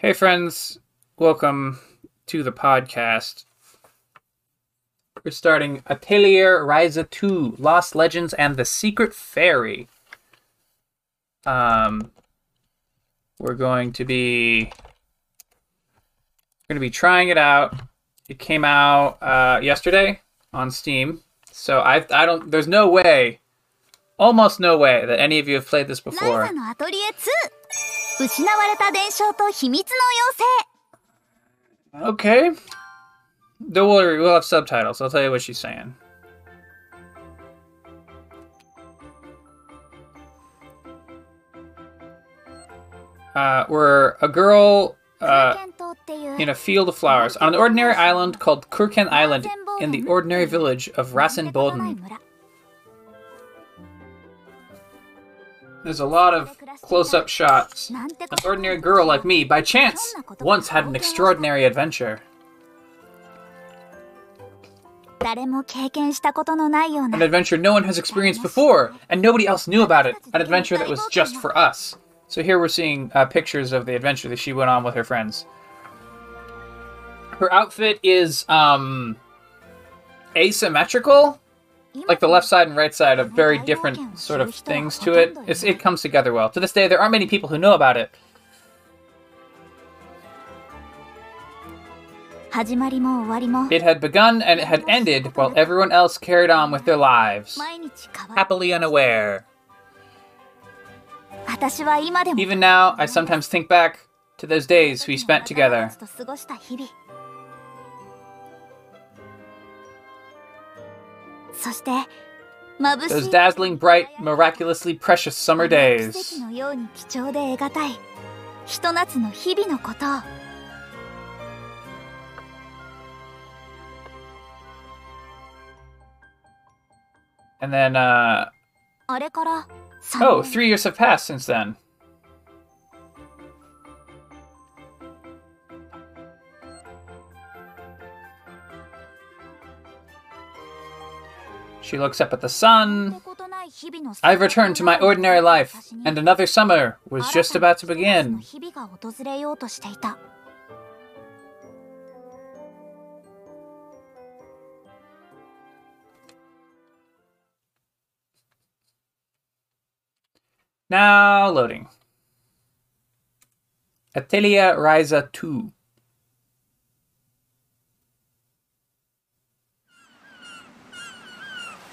Hey, friends. Welcome to the podcast. We're starting Atelier Ryza 2 Lost Legends and the Secret Fairy. Um, we're going to be going to be trying it out. It came out uh, yesterday on Steam, so I I don't. There's no way, almost no way, that any of you have played this before. ザのアトリエ2失われた伝承と秘密の妖 Okay. Don't worry, we'll have subtitles. I'll tell you what she's saying. Uh, we're a girl 精 uh, 剣島っていう in a field of flowers on an ordinary island called Kurken Island in the ordinary village of と There's a lot of close-up shots. An ordinary girl like me, by chance, once had an extraordinary adventure. An adventure no one has experienced before, and nobody else knew about it. An adventure that was just for us. So here we're seeing uh, pictures of the adventure that she went on with her friends. Her outfit is um, asymmetrical, like the left side and right side have very different sort of things to it. It's, it comes together well. To this day, there aren't many people who know about it. It had begun and it had ended while everyone else carried on with their lives, happily unaware. Even now, I sometimes think back to those days we spent together. そして眩し Those い dazzling, bright, miraculously precious summer 奇 days. 跡のように貴重で得難いひと夏の日々のことを And then, uh, あれから3 oh, 年 three years have passed since then. She looks up at the sun. I've returned to my ordinary life, and another summer was just about to begin. Now loading. Atelier Ryza 2.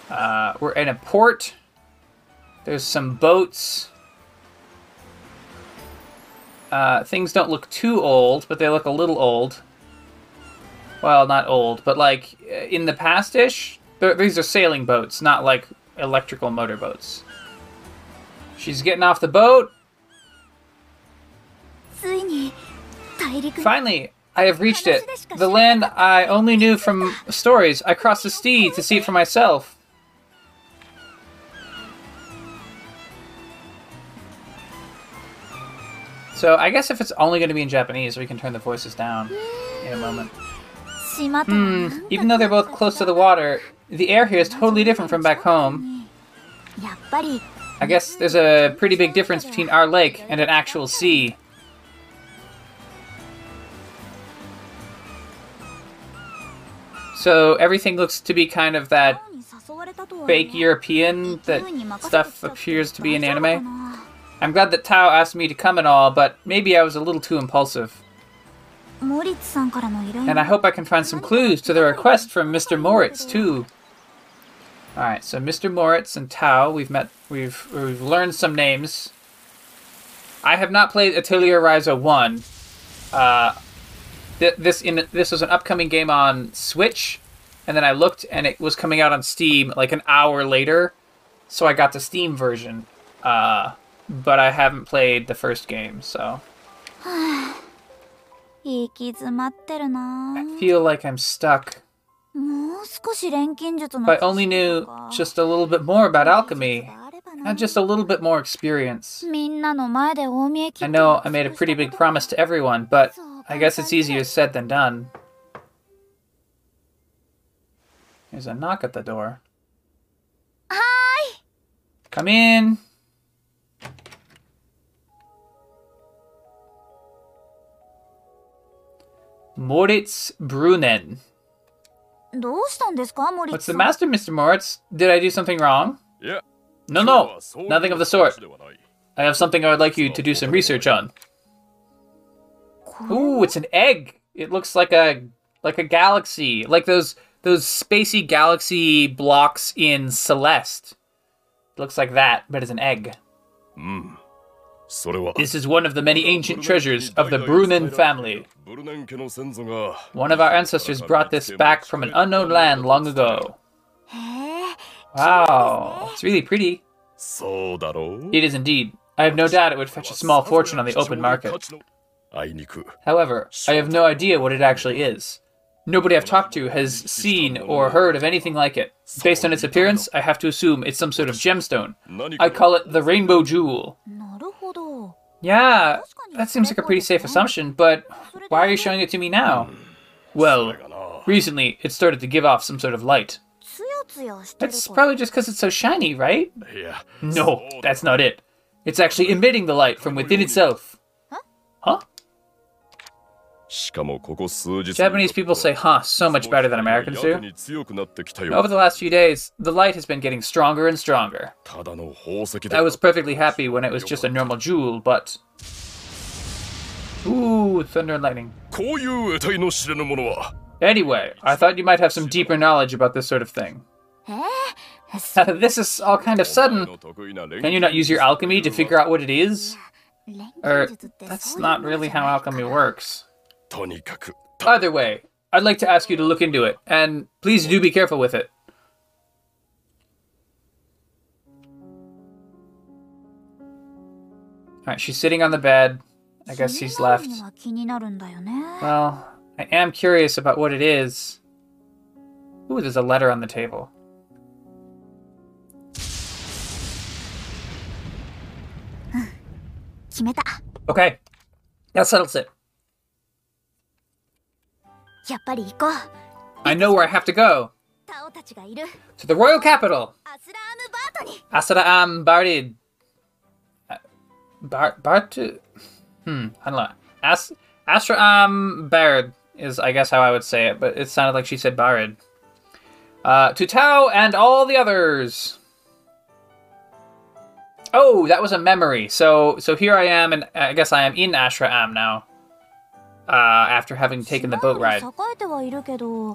Uh, we're in a port. There's some boats. Uh, things don't look too old, but they look a little old. Well, not old, but like in the past-ish. These are sailing boats, not like electrical motorboats. She's getting off the boat. Finally, I have reached it. The land I only knew from stories. I crossed the sea to see it for myself. So I guess if it's only going to be in Japanese, we can turn the voices down in a moment. Hmm, even though they're both close to the water, the air here is totally different from back home. I guess there's a pretty big difference between our lake and an actual sea. So everything looks to be kind of that fake European that stuff appears to be in anime. I'm glad that Tao asked me to come and all, but maybe I was a little too impulsive. And I hope I can find some clues to the request from Mr. Moritz, too. Alright, so Mr. Moritz and Tao, we've met, we've, we've learned some names. I have not played Atelier Ryza 1. Uh, th this in this was an upcoming game on Switch, and then I looked and it was coming out on Steam like an hour later, so I got the Steam version. Uh, but I haven't played the first game, so. I feel like I'm stuck. If I only knew just a little bit more about alchemy, and just a little bit more experience. I know I made a pretty big promise to everyone, but I guess it's easier said than done. There's a knock at the door. Hi! Come in! Moritz Brunnen. どうしたんですかモリッ What's ツ the さん master, Mr. Moritz? Did I do something wrong? いや No, 今日 no, はそういう nothing of the sort. 話ではない I have something I would like you to do some research on. これ Ooh, it's an egg. It looks like a like a galaxy, like those those spacey galaxy blocks in Celeste. looks like that, but it's an egg. それは This is one of the many ancient treasures of the Brunnen family. One of our ancestors brought this back from an unknown land long ago. Wow, it's really pretty. It is indeed. I have no doubt it would fetch a small fortune on the open market. However, I have no idea what it actually is. Nobody I've talked to has seen or heard of anything like it. Based on its appearance, I have to assume it's some sort of gemstone. I call it the Rainbow Jewel. Yeah, that seems like a pretty safe assumption, but why are you showing it to me now? Well, recently it started to give off some sort of light. That's probably just because it's so shiny, right? Yeah. No, that's not it. It's actually emitting the light from within itself. Huh? Japanese people say, huh, so much better than Americans do. Over the last few days, the light has been getting stronger and stronger. I was perfectly happy when it was just a normal jewel, but. Ooh, thunder and lightning. Anyway, I thought you might have some deeper knowledge about this sort of thing. this is all kind of sudden. Can you not use your alchemy to figure out what it is? Or, that's not really how alchemy works. Either way, I'd like to ask you to look into it, and please do be careful with it. Alright, she's sitting on the bed. I guess he's left. Well, I am curious about what it is. Ooh, there's a letter on the table. Okay. That settles it. I know where I have to go. To the royal capital. Asraam Barid. Bar Bartu. Hmm, I don't know. As Asraam Barid is, I guess, how I would say it, but it sounded like she said Barid. Uh, to Tao and all the others. Oh, that was a memory. So, so here I am, and I guess I am in Ashraam now uh, after having taken the boat ride.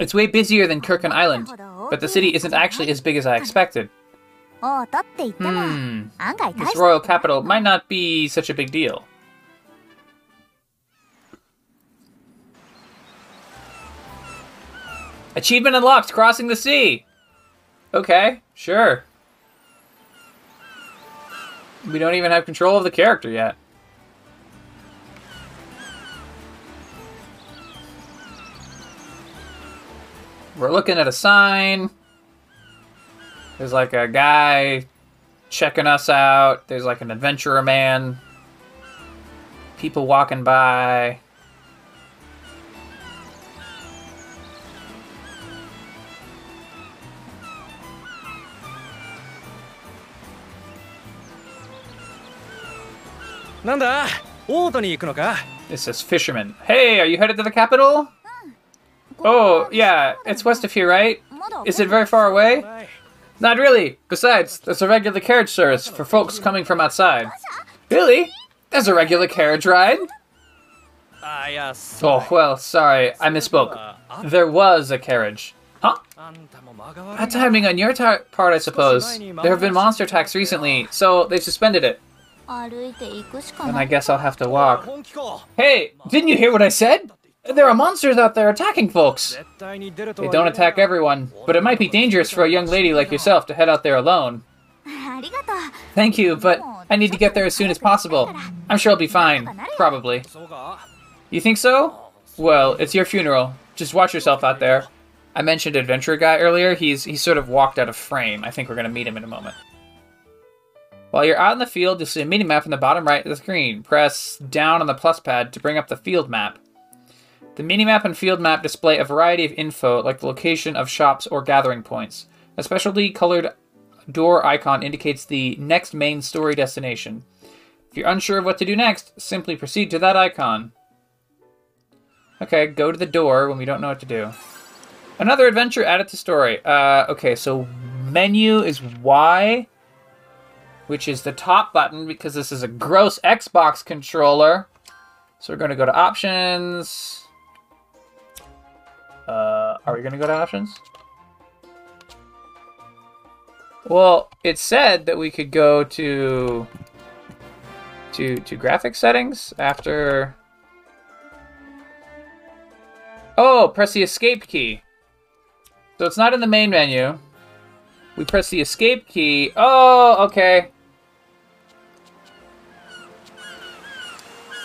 It's way busier than Kurken Island, but the city isn't actually as big as I expected. Hmm, this royal capital might not be such a big deal. Achievement unlocked, crossing the sea! Okay, sure. We don't even have control of the character yet. We're looking at a sign. There's like a guy checking us out. There's like an adventurer man. People walking by. This is fisherman. Hey, are you headed to the capital? Oh, yeah, it's west of here, right? Is it very far away? Not really. Besides, there's a regular carriage service for folks coming from outside. Really? There's a regular carriage ride? Uh, oh, well, sorry, I misspoke. There was a carriage. Huh? Bad timing on your part, I suppose. There have been monster attacks recently, so they've suspended it. Then I guess I'll have to walk. Hey, didn't you hear what I said? There are monsters out there attacking folks! They don't attack everyone, but it might be dangerous for a young lady like yourself to head out there alone. Thank you, but I need to get there as soon as possible. I'm sure I'll be fine. Probably. You think so? Well, it's your funeral. Just watch yourself out there. I mentioned Adventure Guy earlier. He's he sort of walked out of frame. I think we're gonna meet him in a moment. While you're out in the field, you'll see a mini map in the bottom right of the screen. Press down on the plus pad to bring up the field map. The mini map and field map display a variety of info, like the location of shops or gathering points. A specially colored door icon indicates the next main story destination. If you're unsure of what to do next, simply proceed to that icon. Okay, go to the door when we don't know what to do. Another adventure added to story. Uh, okay, so menu is Y, which is the top button because this is a gross Xbox controller. So we're going to go to options. Uh, are we going to go to options? Well, it said that we could go to to to graphic settings after. Oh, press the escape key. So it's not in the main menu. We press the escape key. Oh, okay.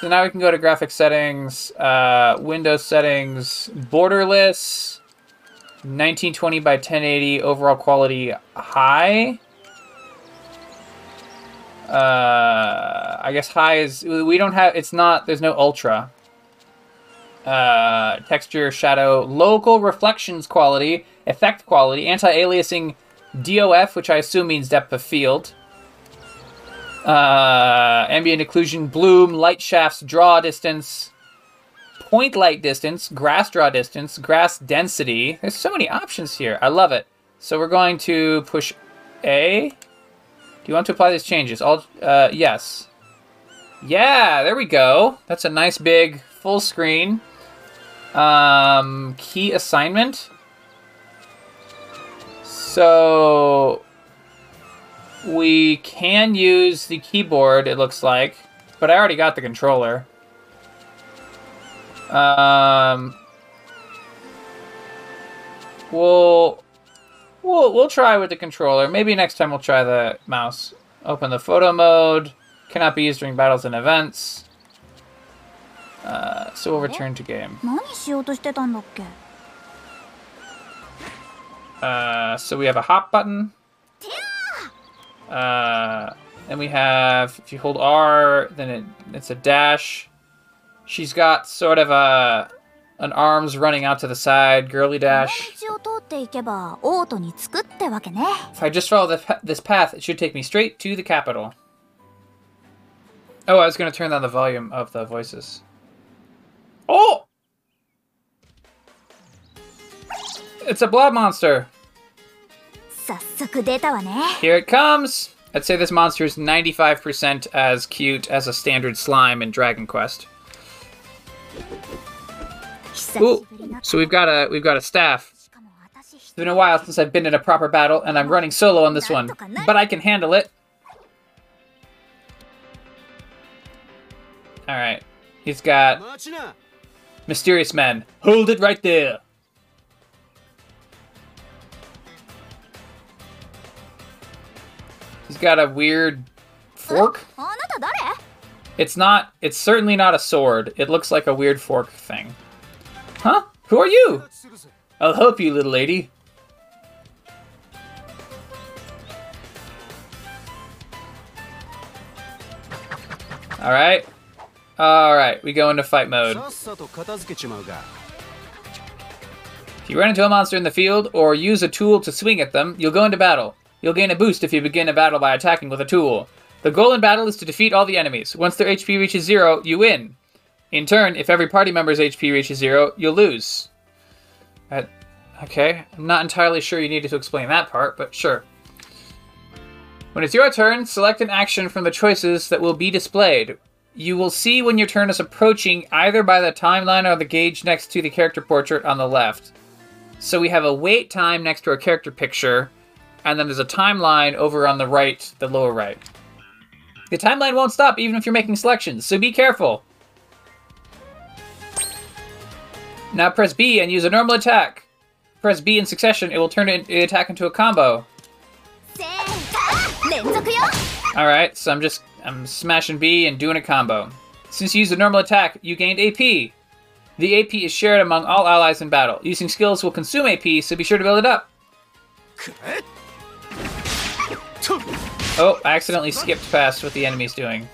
So now we can go to graphic settings, uh, settings, borderless, 1920 by 1080, overall quality high. Uh, I guess high is we don't have. It's not. There's no ultra. Uh, texture, shadow, local reflections quality, effect quality, anti-aliasing, DOF, which I assume means depth of field. Uh, ambient occlusion, bloom, light shafts, draw distance, point light distance, grass draw distance, grass density. There's so many options here. I love it. So we're going to push A. Do you want to apply these changes? All, uh, yes. Yeah, there we go. That's a nice big full screen. Um, key assignment. So we can use the keyboard, it looks like. But I already got the controller. Um, we'll, we'll, we'll try with the controller. Maybe next time we'll try the mouse. Open the photo mode. Cannot be used during battles and events. Uh, so we'll return to game. Uh, so we have a hop button. Uh, then we have, if you hold R, then it, it's a dash. She's got sort of a an arms running out to the side, girly dash. If I just follow the, this path, it should take me straight to the capital. Oh, I was going to turn down the volume of the voices. Oh! It's a blob monster. Here it comes! I'd say this monster is 95% as cute as a standard slime in Dragon Quest. Ooh. So we've got a we've got a staff. It's been a while since I've been in a proper battle, and I'm running solo on this one. But I can handle it. Alright. He's got Mysterious Men. Hold it right there. He's got a weird fork. It's not. It's certainly not a sword. It looks like a weird fork thing. Huh? Who are you? I'll help you, little lady. All right. All right. We go into fight mode. If you run into a monster in the field or use a tool to swing at them, you'll go into battle. You'll gain a boost if you begin a battle by attacking with a tool. The goal in battle is to defeat all the enemies. Once their HP reaches zero, you win. In turn, if every party member's HP reaches zero, you'll lose. Uh, okay, I'm not entirely sure you needed to explain that part, but sure. When it's your turn, select an action from the choices that will be displayed. You will see when your turn is approaching either by the timeline or the gauge next to the character portrait on the left. So we have a wait time next to our character picture, and then there's a timeline over on the right, the lower right. The timeline won't stop even if you're making selections, so be careful. Now press B and use a normal attack. Press B in succession, it will turn the attack into a combo. Alright, so I'm just I'm smashing B and doing a combo. Since you used a normal attack, you gained AP. The AP is shared among all allies in battle. Using skills will consume AP, so be sure to build it up. Oh, I accidentally skipped past what the enemy's doing.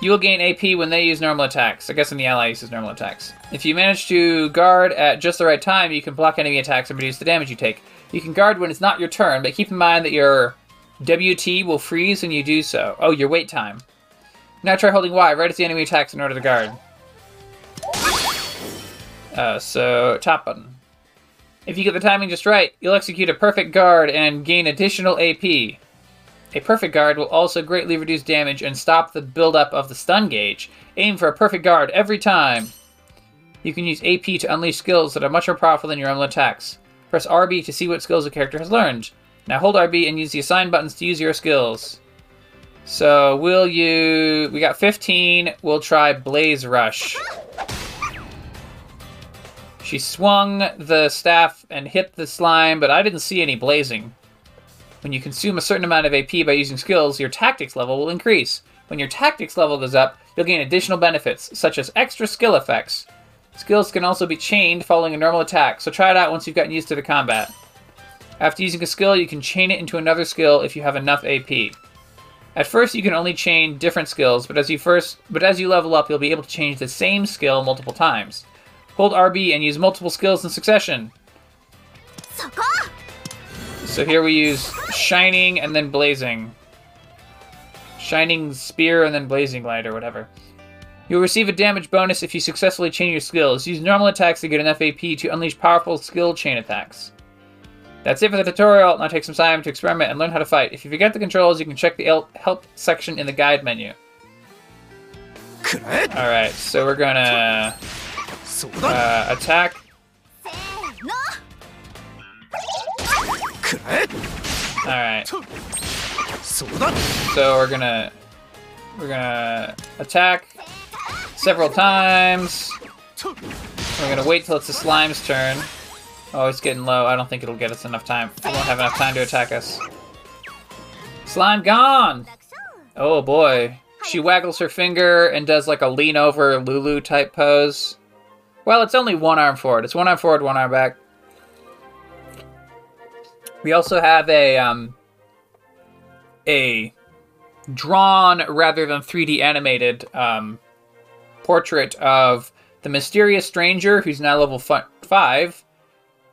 You will gain AP when they use normal attacks. I guess when the ally uses normal attacks. If you manage to guard at just the right time, you can block enemy attacks and reduce the damage you take. You can guard when it's not your turn, but keep in mind that your WT will freeze when you do so. Oh, your wait time. Now try holding Y right as the enemy attacks in order to guard. Uh, so, top button. If you get the timing just right, you'll execute a perfect guard and gain additional AP. A perfect guard will also greatly reduce damage and stop the buildup of the stun gauge. Aim for a perfect guard every time. You can use AP to unleash skills that are much more powerful than your normal attacks. Press RB to see what skills a character has learned. Now hold RB and use the assign buttons to use your skills. So we'll you We got 15. We'll try Blaze Rush. She swung the staff and hit the slime, but I didn't see any blazing. When you consume a certain amount of AP by using skills, your tactics level will increase. When your tactics level goes up, you'll gain additional benefits, such as extra skill effects. Skills can also be chained following a normal attack, so try it out once you've gotten used to the combat. After using a skill, you can chain it into another skill if you have enough AP. At first, you can only chain different skills, but as you first, but as you level up, you'll be able to change the same skill multiple times hold RB and use multiple skills in succession. So here we use Shining and then Blazing. Shining Spear and then Blazing Light or whatever. You'll receive a damage bonus if you successfully chain your skills. Use normal attacks to get an FAP to unleash powerful skill chain attacks. That's it for the tutorial. Now take some time to experiment and learn how to fight. If you forget the controls, you can check the help section in the guide menu. Alright, so we're gonna... Uh, attack. Alright. So we're gonna we're gonna attack several times. We're gonna wait till it's the slime's turn. Oh, it's getting low. I don't think it'll get us enough time. It won't have enough time to attack us. Slime gone! Oh boy. She waggles her finger and does like a lean over Lulu type pose. Well, it's only one arm forward. It's one arm forward, one arm back. We also have a um a drawn rather than 3D animated um portrait of the mysterious stranger who's now level fi- 5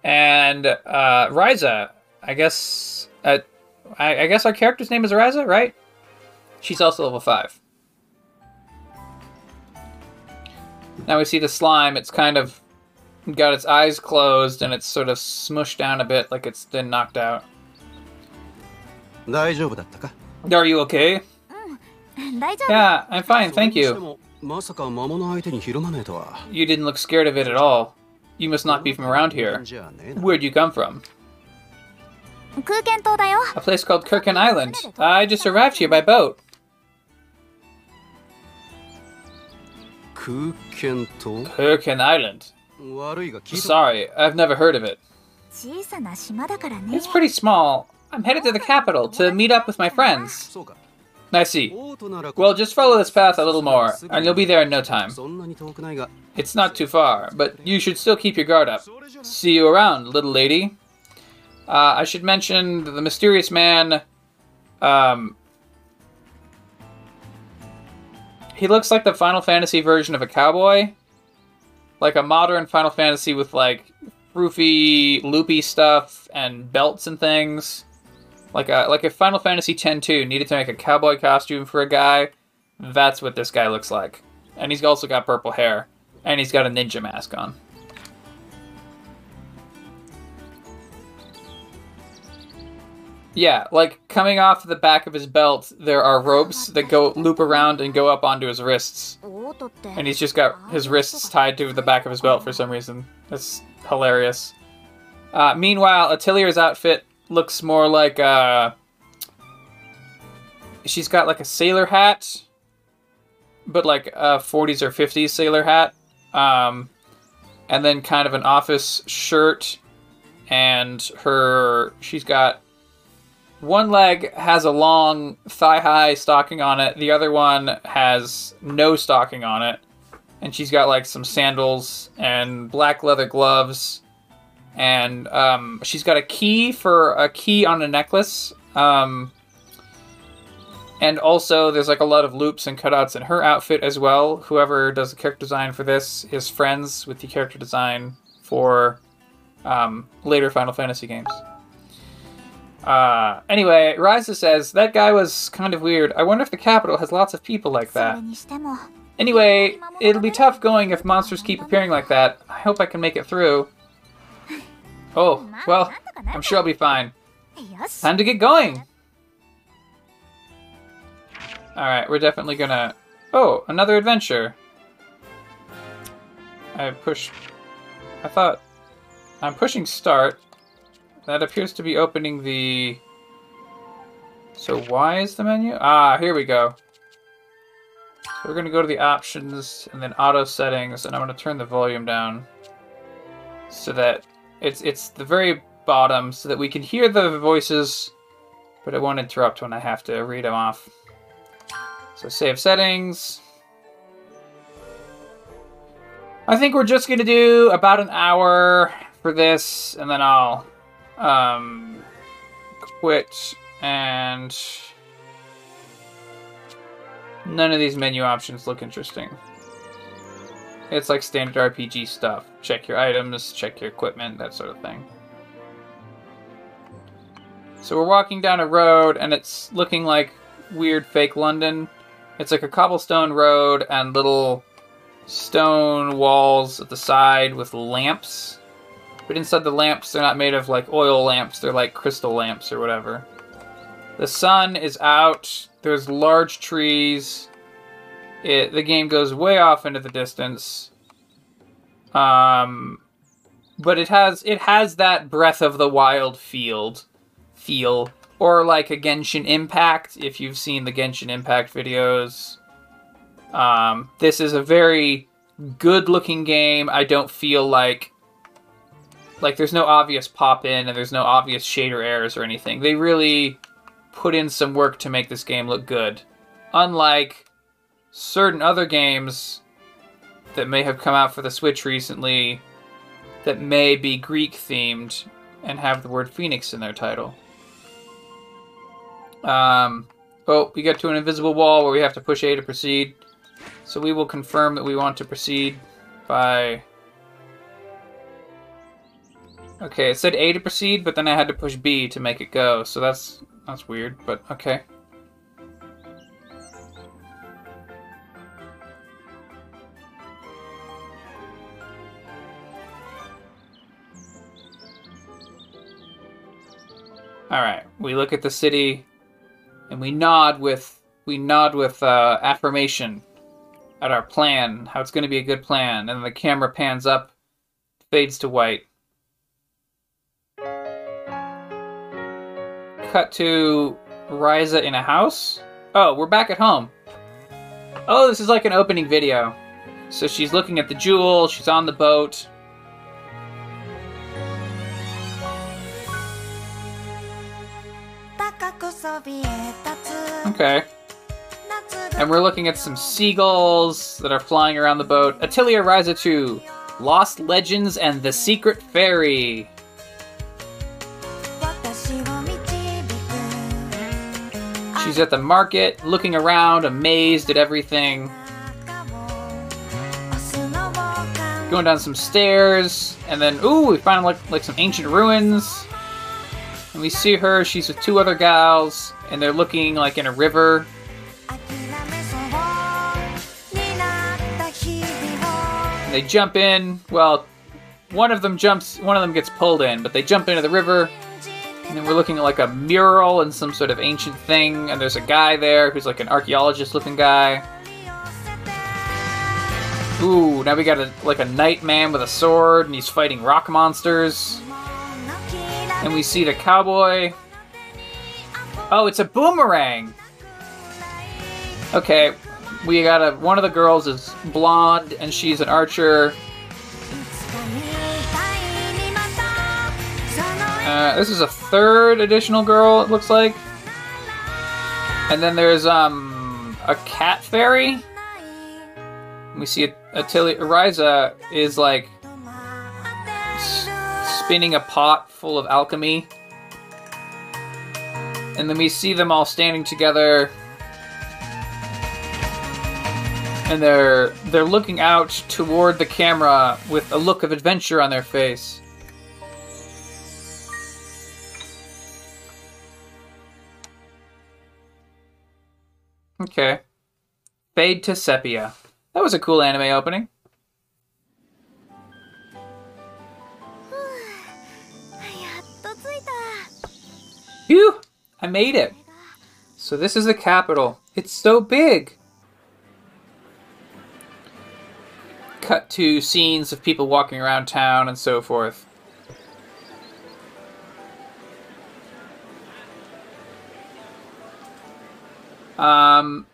and uh Ryza. I guess uh, I, I guess our character's name is Ryza, right? She's also level 5. Now we see the slime. It's kind of got its eyes closed and it's sort of smushed down a bit like it's been knocked out. Are you okay? Yeah, I'm fine, thank you. You didn't look scared of it at all. You must not be from around here. Where'd you come from? A place called Kurken Island. I just arrived here by boat. Kurken Island. Sorry, I've never heard of it. It's pretty small. I'm headed to the capital to meet up with my friends. I see. Well, just follow this path a little more, and you'll be there in no time. It's not too far, but you should still keep your guard up. See you around, little lady. Uh, I should mention the mysterious man um, he looks like the Final Fantasy version of a cowboy, like a modern Final Fantasy with like roofy, loopy stuff and belts and things. Like a like if Final Fantasy X-2 needed to make a cowboy costume for a guy, that's what this guy looks like. And he's also got purple hair, and he's got a ninja mask on. Yeah, like coming off the back of his belt, there are ropes that go loop around and go up onto his wrists. And he's just got his wrists tied to the back of his belt for some reason. That's hilarious. Uh, meanwhile, Atelier's outfit looks more like uh she's got like a sailor hat, but like a 40s or 50s sailor hat. Um, and then kind of an office shirt and her she's got one leg has a long thigh high stocking on it, the other one has no stocking on it. And she's got like some sandals and black leather gloves. And um, she's got a key for a key on a necklace. Um, and also, there's like a lot of loops and cutouts in her outfit as well. Whoever does the character design for this is friends with the character design for um, later Final Fantasy games. Uh, anyway, Ryza says, that guy was kind of weird. I wonder if the capital has lots of people like that. Anyway, it'll be tough going if monsters keep appearing like that. I hope I can make it through. Oh, well, I'm sure I'll be fine. Time to get going! Alright, we're definitely gonna... Oh, another adventure! I pushed... I thought... I'm pushing start. That appears to be opening the... So why is the menu? Ah, here we go. So we're gonna go to the options and then auto settings and I'm gonna turn the volume down. So that it's it's the very bottom so that we can hear the voices, but it won't interrupt when I have to read them off. So save settings. I think we're just gonna do about an hour for this, and then I'll um, quit and none of these menu options look interesting. It's like standard RPG stuff. Check your items, check your equipment, that sort of thing. So we're walking down a road and it's looking like weird fake London. It's like a cobblestone road and little stone walls at the side with lamps. But inside the lamps, they're not made of like oil lamps, they're like crystal lamps or whatever. The sun is out, there's large trees. It, the game goes way off into the distance. Um, but it has it has that breath of the wild field feel or like a Genshin Impact if you've seen the Genshin Impact videos. Um, this is a very good looking game. I don't feel like like there's no obvious pop in and there's no obvious shader errors or anything. They really put in some work to make this game look good. Unlike certain other games that may have come out for the Switch recently that may be Greek themed and have the word Phoenix in their title. Um, oh, we get to an invisible wall where we have to push A to proceed. So we will confirm that we want to proceed by... Okay, it said A to proceed, but then I had to push B to make it go, so that's that's weird, but okay. All right, we look at the city, and we nod with we nod with uh, affirmation at our plan, how it's going to be a good plan, and the camera pans up, fades to white. Cut to Ryza in a house. Oh, we're back at home. Oh, this is like an opening video. So she's looking at the jewel, she's on the boat. Okay. And we're looking at some seagulls that are flying around the boat. Atelier Ryza 2, Lost Legends and the Secret Fairy. She's at the market, looking around, amazed at everything. Going down some stairs, and then, ooh, we find like, like some ancient ruins. And we see her, she's with two other gals, and they're looking like in a river. And they jump in. Well, one of them jumps, one of them gets pulled in, but they jump into the river. And we're looking at like a mural and some sort of ancient thing, and there's a guy there who's like an archaeologist looking guy. Ooh, now we got a like a knight man with a sword, and he's fighting rock monsters. And we see the cowboy. Oh, it's a boomerang! Okay, we got a one of the girls is blonde and she's an archer. Uh, this is a third additional girl, it looks like. And then there's um a cat fairy. We see Atelier Ryza is like spinning a pot full of alchemy. And then we see them all standing together. And they're they're looking out toward the camera with a look of adventure on their face. Okay. Fade to sepia. That was a cool anime opening. Phew! I made it! So this is the capital. It's so big! Cut to scenes of people walking around town and so forth. Um,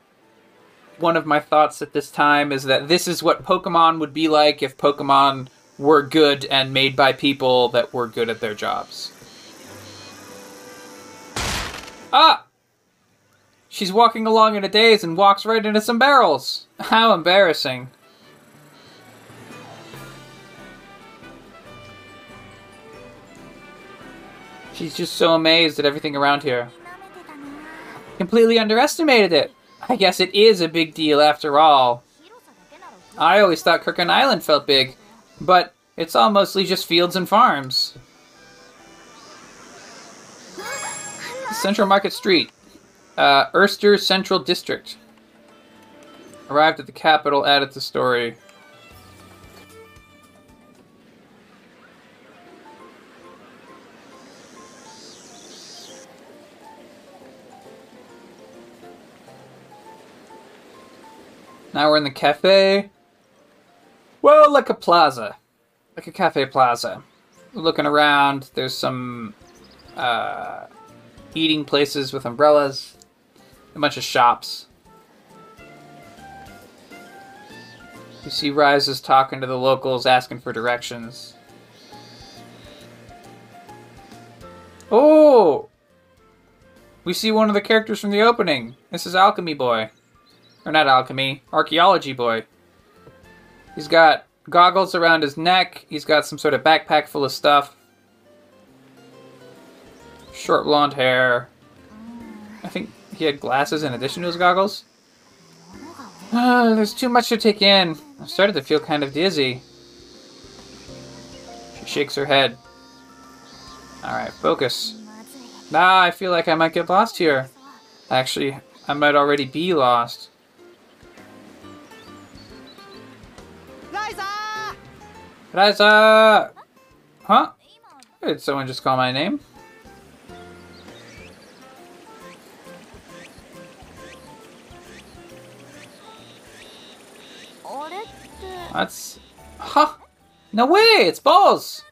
one of my thoughts at this time is that this is what Pokemon would be like if Pokemon were good and made by people that were good at their jobs. Ah! She's walking along in a daze and walks right into some barrels. How embarrassing. She's just so amazed at everything around here. Completely underestimated it. I guess it is a big deal after all. I always thought Kurken Island felt big, but it's all mostly just fields and farms. Central Market Street, uh, Erster Central District. Arrived at the capital, added the story. Now we're in the cafe. Well, like a plaza. Like a cafe plaza. Looking around, there's some uh, eating places with umbrellas, a bunch of shops. You see Ryza's talking to the locals, asking for directions. Oh! We see one of the characters from the opening. This is Alchemy Boy. Or not alchemy. Archaeology boy. He's got goggles around his neck. He's got some sort of backpack full of stuff. Short blonde hair. I think he had glasses in addition to his goggles. Ah, there's too much to take in. I started to feel kind of dizzy. She shakes her head. Alright, focus. Ah, I feel like I might get lost here. Actually, I might already be lost. Ryza! Uh, huh? Did someone just call my name? That's... Huh! No way! It's Bos!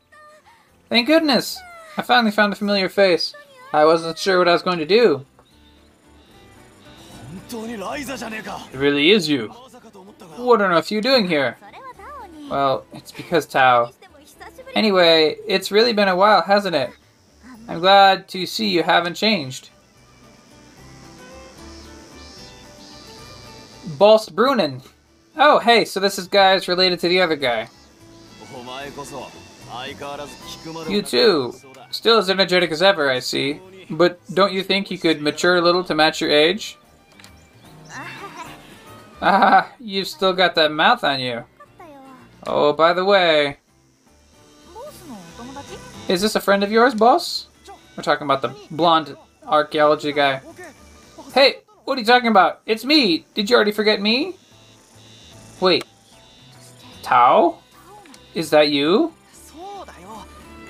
Thank goodness! I finally found a familiar face. I wasn't sure what I was going to do. It really is you. What on earth are you doing here? Well, it's because Tao. Anyway, it's really been a while, hasn't it? I'm glad to see you haven't changed. Bos Brunnen. Oh, hey, so this is guys related to the other guy. You too. Still as energetic as ever, I see. But don't you think you could mature a little to match your age? Ah, you've still got that mouth on you. Oh, by the way. Is this a friend of yours, Bos? We're talking about the blonde archaeology guy. Hey, what are you talking about? It's me! Did you already forget me? Wait. Tao? Is that you?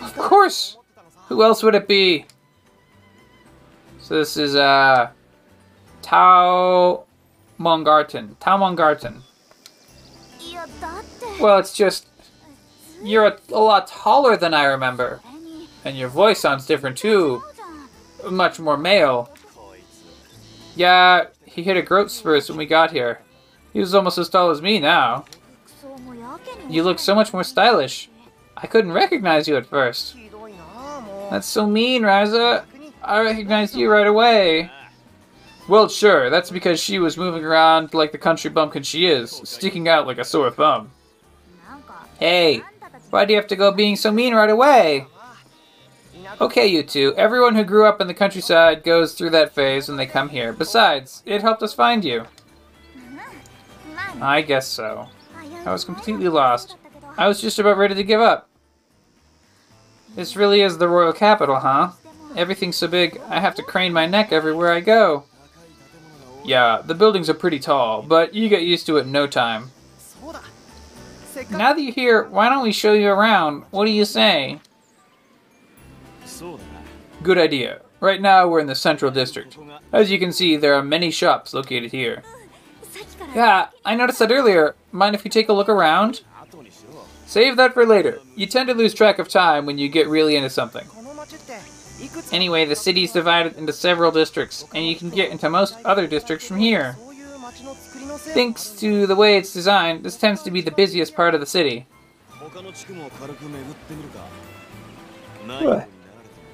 Of course! Who else would it be? So this is, uh... Tao Mongarten. Tao Mongarten. Well, it's just you're a, a, lot taller than I remember. And your voice sounds different too. Much more male. Yeah, he hit a growth spurt when we got here. He was almost as tall as me now. You look so much more stylish. I couldn't recognize you at first. That's so mean, Ryza. I recognized you right away. Well, sure, that's because she was moving around like the country bumpkin she is, sticking out like a sore thumb. Hey, why do you have to go being so mean right away? Okay, you two. Everyone who grew up in the countryside goes through that phase when they come here. Besides, it helped us find you. I guess so. I was completely lost. I was just about ready to give up. This really is the royal capital, huh? Everything's so big, I have to crane my neck everywhere I go. Yeah, the buildings are pretty tall, but you get used to it in no time. Now that you're here, why don't we show you around? What do you say? Good idea. Right now, we're in the central district. As you can see, there are many shops located here. Yeah, I noticed that earlier. Mind if we take a look around? Save that for later. You tend to lose track of time when you get really into something. Anyway, the city is divided into several districts, and you can get into most other districts from here. Thanks to the way it's designed, this tends to be the busiest part of the city.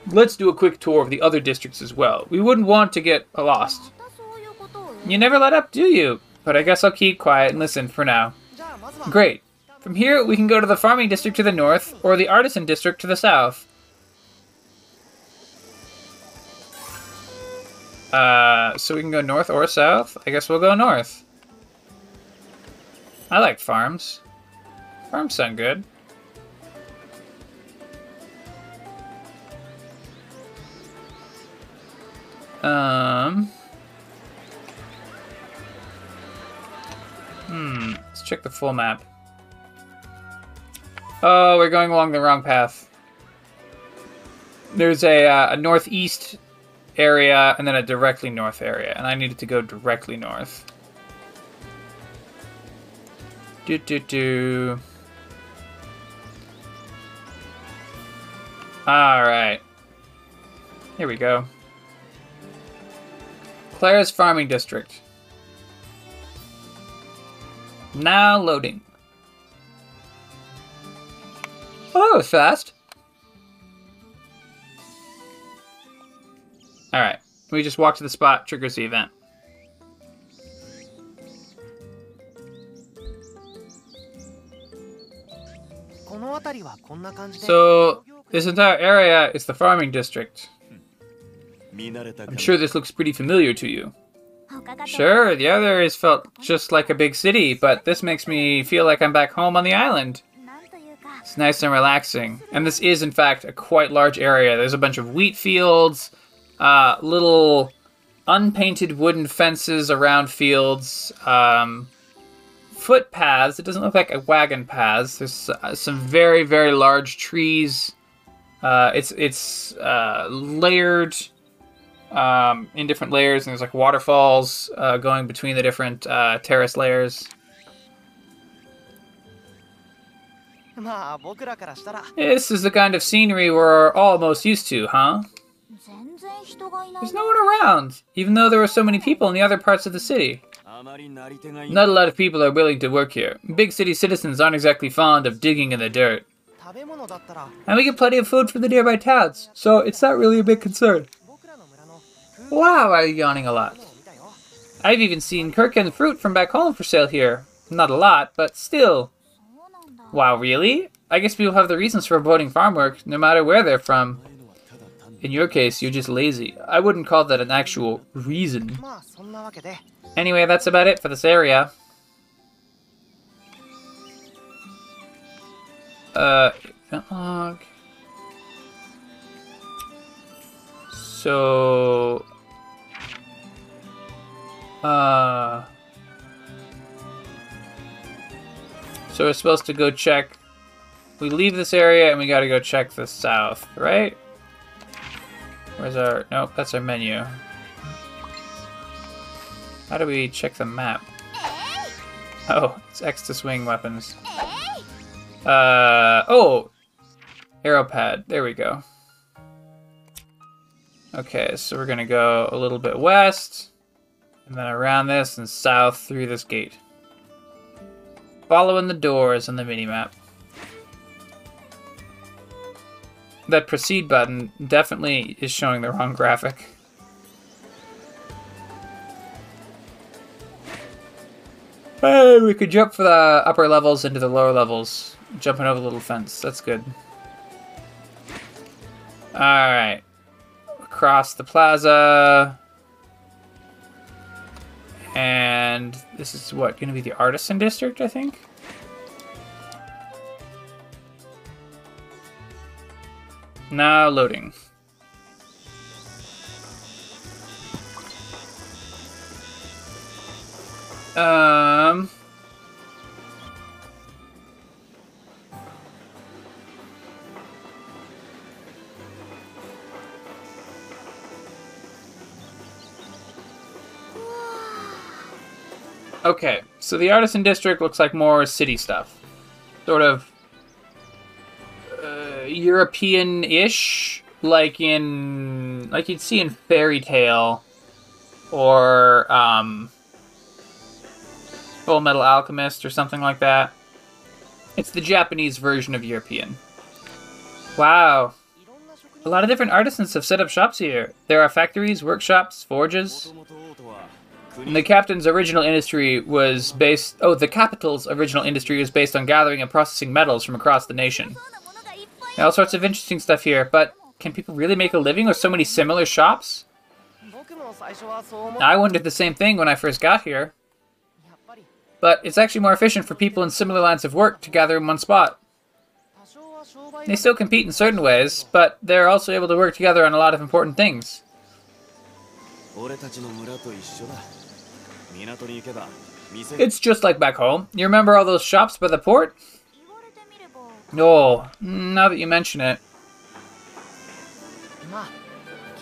Let's do a quick tour of the other districts as well. We wouldn't want to get lost. You never let up, do you? But I guess I'll keep quiet and listen for now. Great. From here, we can go to the farming district to the north, or the artisan district to the south. Uh, so we can go north or south? I guess we'll go north. I like farms. Farms sound good. Um. Hmm. Let's check the full map. Oh, we're going along the wrong path. There's a, uh, a northeast area and then a directly north area, and I needed to go directly north. Do do do. All right. Here we go. Clara's farming district. Now loading. Oh, that was fast. Alright. We just walk to the spot, triggers the event.「So, this entire area is the farming district. I'm sure this looks pretty familiar to you. Sure, the other is felt just like a big city, but this makes me feel like I'm back home on the island. It's nice and relaxing. And this is, in fact, a quite large area. There's a bunch of wheat fields, uh, little unpainted wooden fences around fields, um, footpaths. It doesn't look like a wagon paths. There's uh, some very very large trees. Uh, it's it's uh, layered um, in different layers, and there's like waterfalls uh, going between the different uh, terrace layers. This is the kind of scenery we're all most used to, huh? There's no one around, even though there were so many people in the other parts of the city. Not a lot of people are willing to work here. Big city citizens aren't exactly fond of digging in the dirt. And we get plenty of food from the nearby towns, so it's not really a big concern. Wow, I'm yawning a lot. I've even seen Kurken fruit from back home for sale here. Not a lot, but still. Wow, really? I guess people have the reasons for avoiding farm work, no matter where they're from. In your case, you're just lazy. I wouldn't call that an actual reason. Anyway, that's about it for this area. Uh, log. So, uh, so we're supposed to go check. We leave this area and we gotta go check the south, right? Where's our, nope, that's our menu. How do we check the map? Oh, it's X to swing weapons. Uh, oh! Arrow pad. There we go. Okay, so we're gonna go a little bit west, and then around this and south through this gate. Following the doors on the minimap. That proceed button definitely is showing the wrong graphic. Hey, we could jump for the upper levels into the lower levels. Jumping over the little fence. That's good. Alright. Across the plaza. And this is what, going to be the artisan district, I think? Now loading. Um. Okay, so the artisan district looks like more city stuff. Sort of uh, European-ish, like in like you'd see in Fairy Tail or um, Fullmetal Alchemist or something like that. It's the Japanese version of European. Wow. A lot of different artisans have set up shops here. There are factories, workshops, forges. And the captain's original industry was based. Oh, the capital's original industry was based on gathering and processing metals from across the nation. All sorts of interesting stuff here, but can people really make a living with so many similar shops? I wondered the same thing when I first got here. But it's actually more efficient for people in similar lines of work to gather in one spot. They still compete in certain ways, but they're also able to work together on a lot of important things. It's just like back home. You remember all those shops by the port? Oh, now that you mention it.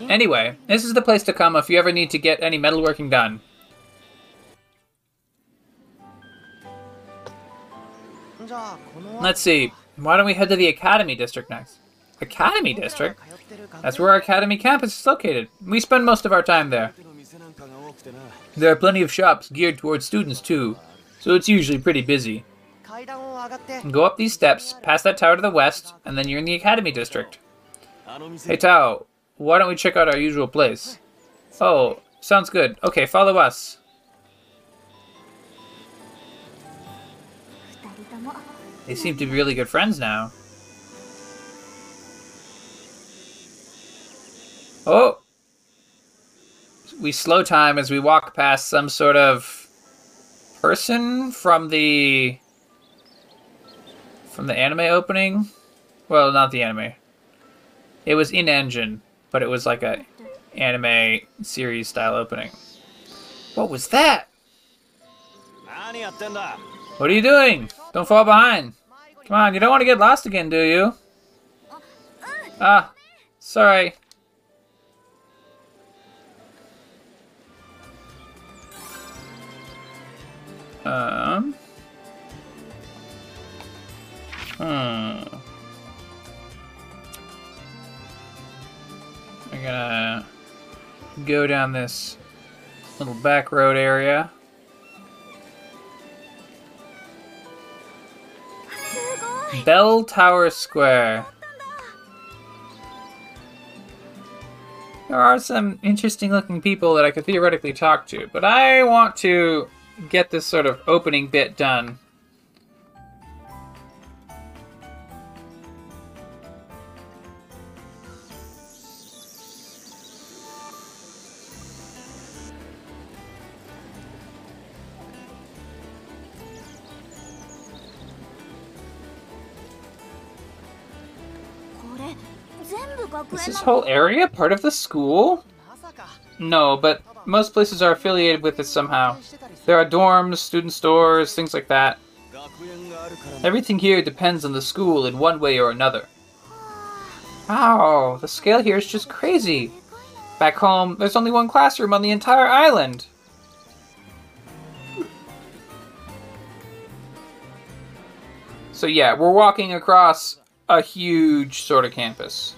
Anyway, this is the place to come if you ever need to get any metalworking done. Let's see. Why don't we head to the Academy District next? Academy District? That's where our Academy campus is located. We spend most of our time there. There are plenty of shops geared towards students, too, so it's usually pretty busy. Go up these steps, past that tower to the west, and then you're in the academy district. Hey Tao, why don't we check out our usual place? Oh, sounds good. Okay, follow us. They seem to be really good friends now. Oh! we slow time as we walk past some sort of person from the from the anime opening. Well, not the anime. It was in engine, but it was like a anime series style opening. What was that? What are you doing? Don't fall behind. Come on, you don't want to get lost again, do you? Ah, sorry. Um. Hmm. I'm gonna go down this little back road area. Bell Tower Square. There are some interesting looking people that I could theoretically talk to, but I want to get this sort of opening bit done. Is this whole area part of the school? No, but most places are affiliated with it somehow. There are dorms, student stores, things like that. Everything here depends on the school in one way or another. Wow, the scale here is just crazy. Back home, there's only one classroom on the entire island. So yeah, we're walking across a huge sort of campus.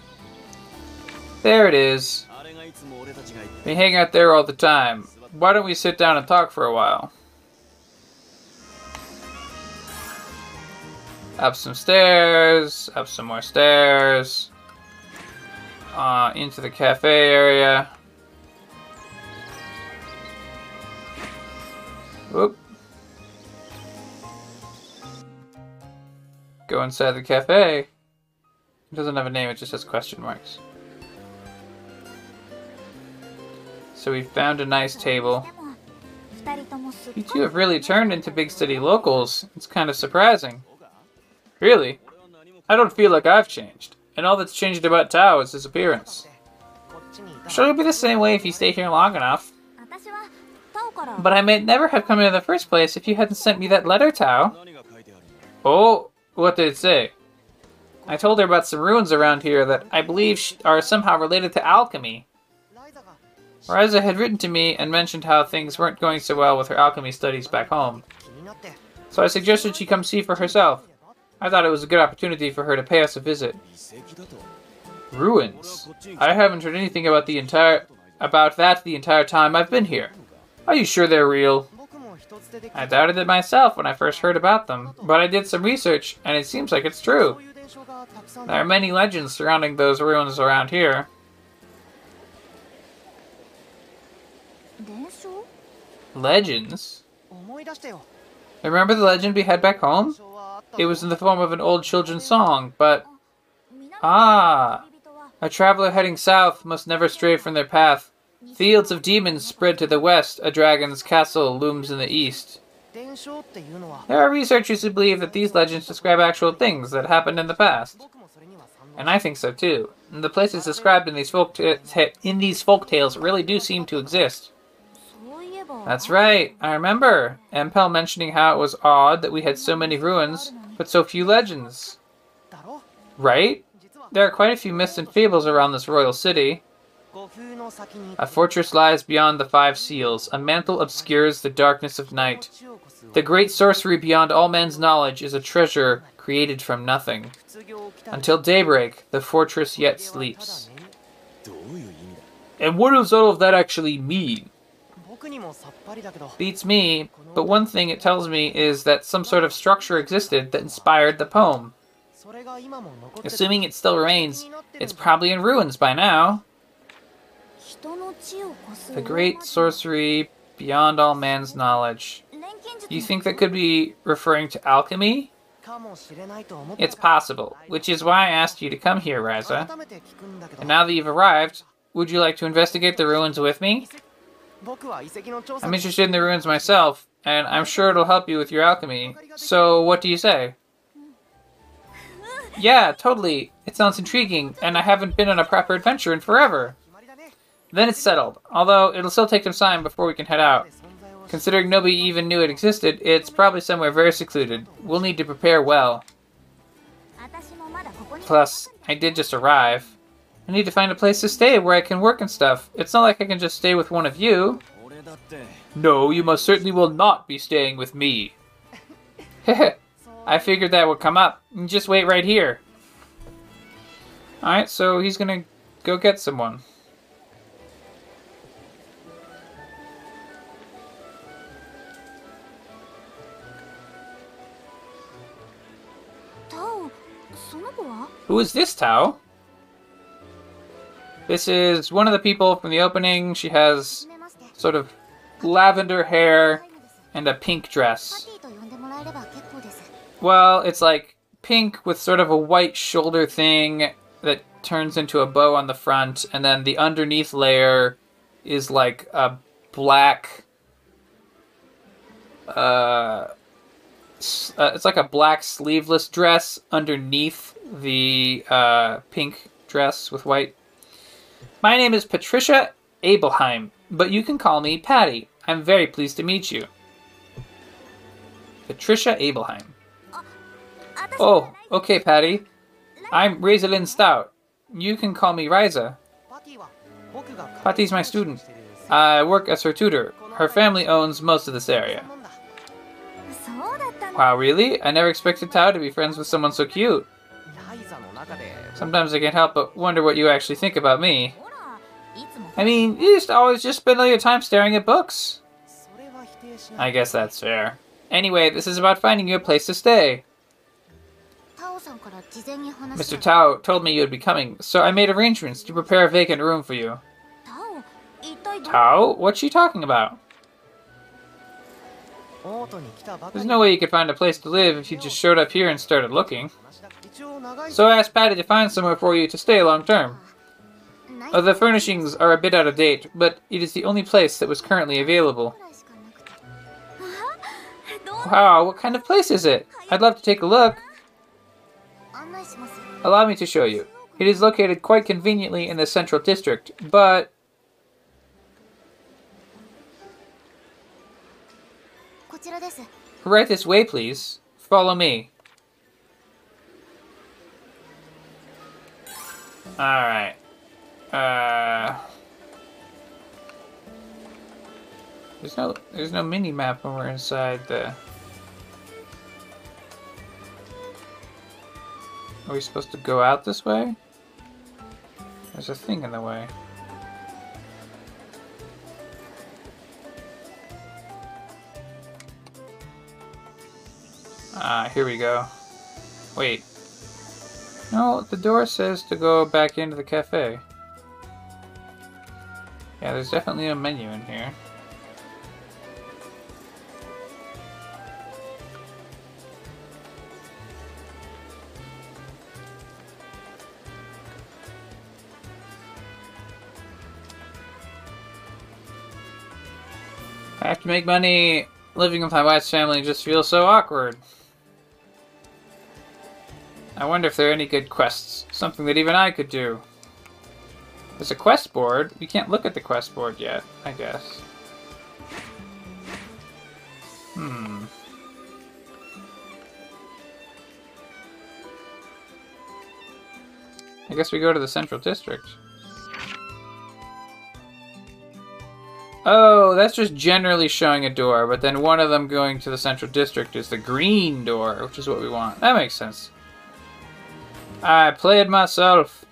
There it is. We hang out there all the time. Why don't we sit down and talk for a while? Up some stairs, up some more stairs, uh, into the cafe area. Whoop. Go inside the cafe. It doesn't have a name, it just has question marks. So we found a nice table. You two have really turned into big city locals. It's kind of surprising. Really? I don't feel like I've changed. And all that's changed about Tao is his appearance. I'm sure it'll be the same way if you stay here long enough. But I may never have come in the first place if you hadn't sent me that letter, Tao. Oh, what did it say? I told her about some ruins around here that I believe are somehow related to alchemy. Ryza had written to me and mentioned how things weren't going so well with her alchemy studies back home. So I suggested she come see for herself. I thought it was a good opportunity for her to pay us a visit. Ruins. I haven't heard anything about the entire about that the entire time I've been here. Are you sure they're real? I doubted it myself when I first heard about them, but I did some research and it seems like it's true. There are many legends surrounding those ruins around here. Legends? Remember the legend we had back home? It was in the form of an old children's song, but... Ah! A traveler heading south must never stray from their path. Fields of demons spread to the west, a dragon's castle looms in the east. There are researchers who believe that these legends describe actual things that happened in the past. And I think so too. The places described in these folk in these folk tales really do seem to exist incredible. That's right. I remember Empel mentioning how it was odd that we had so many ruins, but so few legends. Right? There are quite a few myths and fables around this royal city. A fortress lies beyond the five seals. A mantle obscures the darkness of night. The great sorcery beyond all men's knowledge is a treasure created from nothing. Until daybreak, the fortress yet sleeps. And what does all of that actually mean? Beats me, but one thing it tells me is that some sort of structure existed that inspired the poem. Assuming it still remains, it's probably in ruins by now. The great sorcery beyond all man's knowledge. You think that could be referring to alchemy? It's possible, which is why I asked you to come here, Ryza. And now that you've arrived, would you like to investigate the ruins with me? I'm interested in the ruins myself, and I'm sure it'll help you with your alchemy. So, what do you say? Yeah, totally. It sounds intriguing, and I haven't been on a proper adventure in forever. Then it's settled, although it'll still take some time before we can head out. Considering nobody even knew it existed, it's probably somewhere very secluded. We'll need to prepare well. Plus, I did just arrive. I need to find a place to stay where I can work and stuff. It's not like I can just stay with one of you. No, you most certainly will not be staying with me. I figured that would come up. Just wait right here. Alright, so he's gonna go get someone. Who is this Tao? This is one of the people from the opening. She has sort of lavender hair and a pink dress. Well, it's like pink with sort of a white shoulder thing that turns into a bow on the front, and then the underneath layer is like a black. Uh, uh it's like a black sleeveless dress underneath the uh, pink dress with white. My name is Patricia Abelheim, but you can call me Patty. I'm very pleased to meet you. Patricia Abelheim. Oh, okay, Patty. I'm Reisalin Stout. You can call me Ryza. Patty's my student. I work as her tutor. Her family owns most of this area. Wow, really? I never expected Tao to be friends with someone so cute. Sometimes I can't help but wonder what you actually think about me. I mean, you just always just spend all your time staring at books. I guess that's fair. Anyway, this is about finding you a place to stay. Mr. Tao told me you would be coming, so I made arrangements to prepare a vacant room for you. Tao? What's she talking about? There's no way you could find a place to live if you just showed up here and started looking. So I asked Patty to find somewhere for you to stay long term. The furnishings are a bit out of date, but it is the only place that was currently available. Wow, what kind of place is it? I'd love to take a look. Allow me to show you. It is located quite conveniently in the central district, but... Right this way, please. Follow me. Alright. Uh. There's no there's no mini map when we're inside the. Are we supposed to go out this way? There's a thing in the way. Ah, here we go. Wait. No, the door says to go back into the cafe. Yeah, there's definitely a menu in here. I have to make money. Living with my wife's family just feels so awkward. I wonder if there are any good quests. Something that even I could do. There's a quest board. We can't look at the quest board yet, I guess. Hmm. I guess we go to the Central District. Oh, that's just generally showing a door, but then one of them going to the Central District is the green door, which is what we want. That makes sense. I played myself.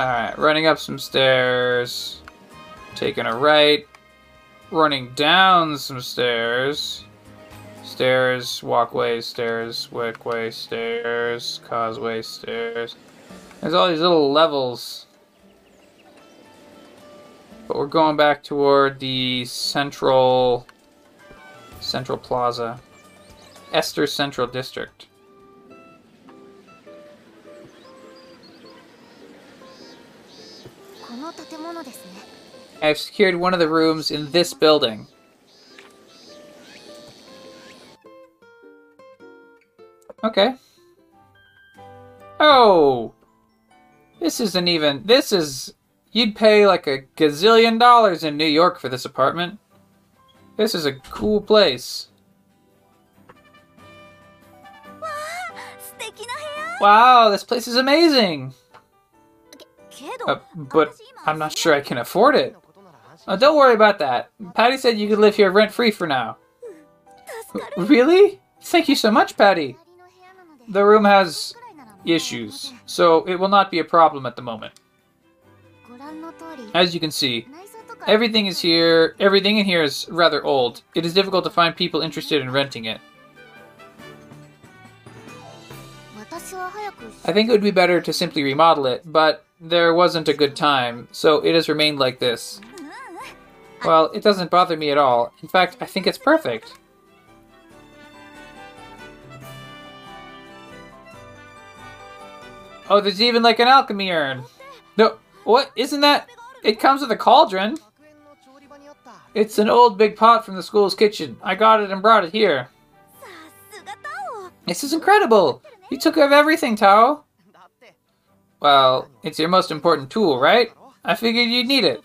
Alright, running up some stairs. Taking a right. Running down some stairs. Stairs, walkway, stairs, walkway, stairs, causeway, stairs. There's all these little levels. But we're going back toward the central central plaza. Esther Central District. I've secured one of the rooms in this building. Okay. Oh! This isn't even... This is... You'd pay like a gazillion dollars in New York for this apartment. This is a cool place. Wow, this place is amazing! Uh, but I'm not sure I can afford it. Oh, don't worry about that. Patty said you could live here rent-free for now. Really? Thank you so much, Patty. The room has issues, so it will not be a problem at the moment. As you can see, everything is here. Everything in here is rather old. It is difficult to find people interested in renting it. I think it would be better to simply remodel it, but there wasn't a good time, so it has remained like this. Well, it doesn't bother me at all. In fact, I think it's perfect. Oh, there's even like an alchemy urn. No, what? Isn't that? It comes with a cauldron. It's an old big pot from the school's kitchen. I got it and brought it here. This is incredible. You took care of everything, Tao. Well, it's your most important tool, right? I figured you'd need it.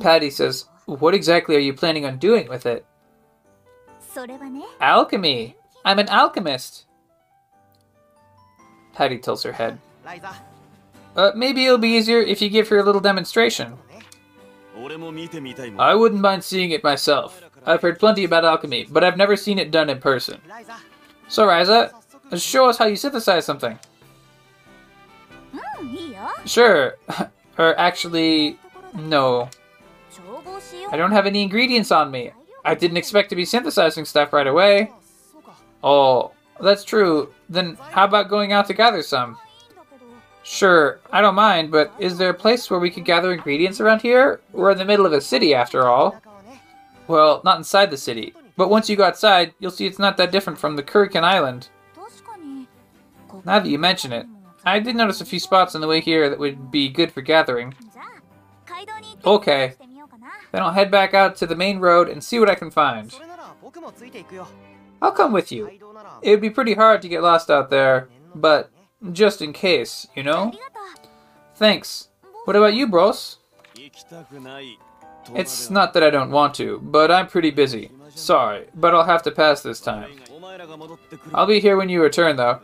Patty says, what exactly are you planning on doing with it? Alchemy! I'm an alchemist! Patty tilts her head. Uh, maybe it'll be easier if you give her a little demonstration. I wouldn't mind seeing it myself. I've heard plenty about alchemy, but I've never seen it done in person. So, Ryza, show us how you synthesize something. Sure. or actually, no. I don't have any ingredients on me. I didn't expect to be synthesizing stuff right away. Oh, that's true. Then how about going out to gather some? Sure, I don't mind, but is there a place where we could gather ingredients around here? We're in the middle of a city, after all. Well, not inside the city. But once you go outside, you'll see it's not that different from the Kurken Island. Now that you mention it, I did notice a few spots on the way here that would be good for gathering. Okay. Then I'll head back out to the main road and see what I can find. I'll come with you. It would be pretty hard to get lost out there, but just in case, you know? Thanks. What about you, Bos? It's not that I don't want to, but I'm pretty busy. Sorry, but I'll have to pass this time. I'll be here when you return, though.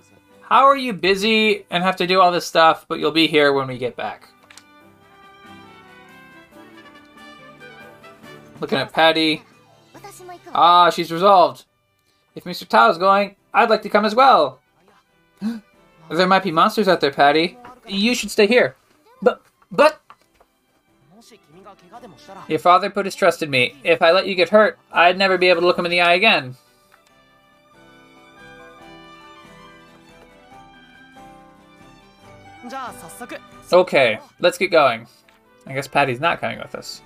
How are you busy and have to do all this stuff, but you'll be here when we get back? Looking at Patty. Ah, she's resolved. If Mr. Tao's going, I'd like to come as well. there might be monsters out there, Patty. You should stay here. But, but... Your father put his trust in me. If I let you get hurt, I'd never be able to look him in the eye again. Okay, let's get going. I guess Patty's not coming with us.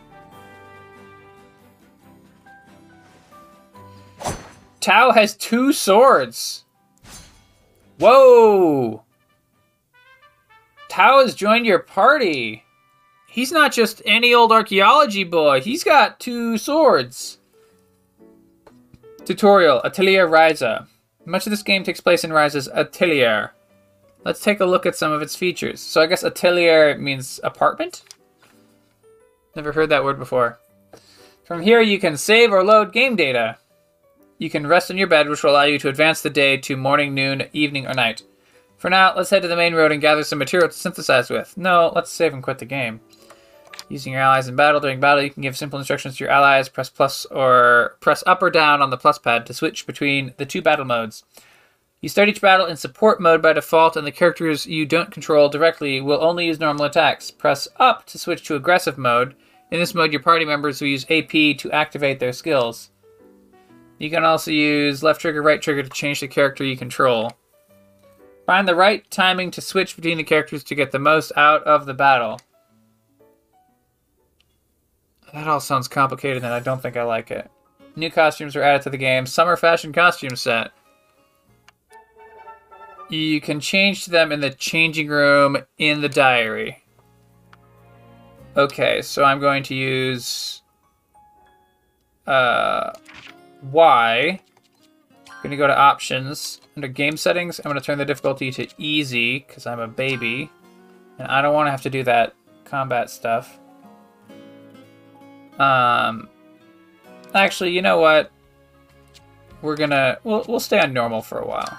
Tao has two swords. Whoa! Tao has joined your party. He's not just any old archaeology boy. He's got two swords. Tutorial Atelier Ryza. Much of this game takes place in Ryza's atelier. Let's take a look at some of its features. So I guess atelier means apartment? Never heard that word before. From here you can save or load game data. You can rest in your bed, which will allow you to advance the day to morning, noon, evening, or night. For now, let's head to the main road and gather some material to synthesize with. No, let's save and quit the game. Using your allies in battle. During battle, you can give simple instructions to your allies. Press plus or press up or down on the plus pad to switch between the two battle modes. You start each battle in support mode by default, and the characters you don't control directly will only use normal attacks. Press up to switch to aggressive mode. In this mode, your party members will use AP to activate their skills. You can also use left trigger, right trigger to change the character you control. Find the right timing to switch between the characters to get the most out of the battle. That all sounds complicated and I don't think I like it. New costumes are added to the game. Summer fashion costume set. You can change them in the changing room in the diary. Okay, so I'm going to use uh, Y. I'm going to go to options. Under game settings, I'm going to turn the difficulty to easy because I'm a baby. And I don't want to have to do that combat stuff. Um, actually, you know what? We're gonna we'll we'll stay on normal for a while.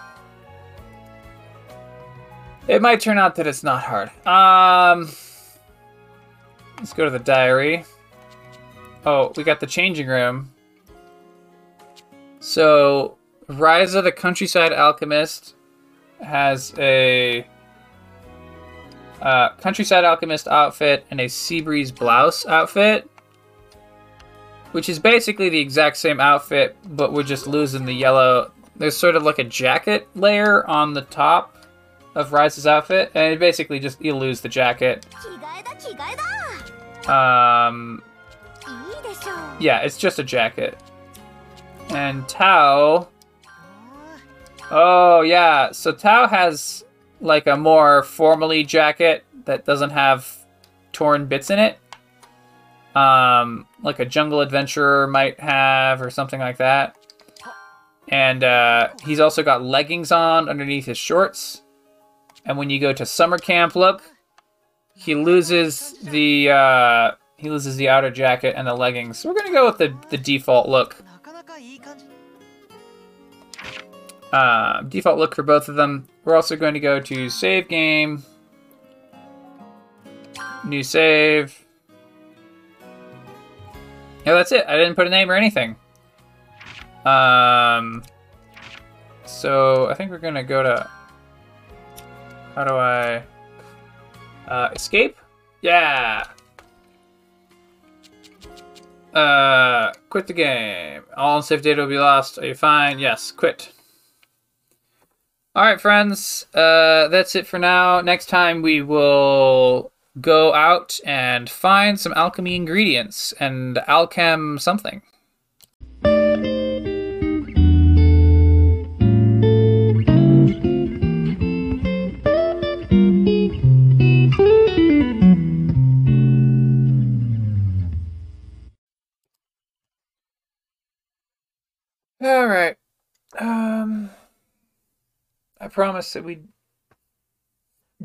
It might turn out that it's not hard. Um, let's go to the diary. Oh, we got the changing room. So, Ryza, the countryside alchemist, has a uh, countryside alchemist outfit and a sea breeze blouse outfit which is basically the exact same outfit, but we're just losing the yellow. There's sort of like a jacket layer on the top of Ryza's outfit, and basically just you lose the jacket. Um, yeah, it's just a jacket. And Tao. Oh yeah, so Tao has like a more formally jacket that doesn't have torn bits in it. Um, like a jungle adventurer might have, or something like that. And uh, he's also got leggings on underneath his shorts. And when you go to summer camp, look, he loses the uh, he loses the outer jacket and the leggings. So we're gonna go with the the default look. Uh, default look for both of them. We're also going to go to save game, new save. Yeah, that's it. I didn't put a name or anything. Um, so I think we're gonna go to how do I? Uh, escape? Yeah. Uh, quit the game. All unsafe data will be lost. Are you fine? Yes, quit. All right, friends. Uh, that's it for now. Next time we will go out and find some alchemy ingredients and alchem something. Promised that we'd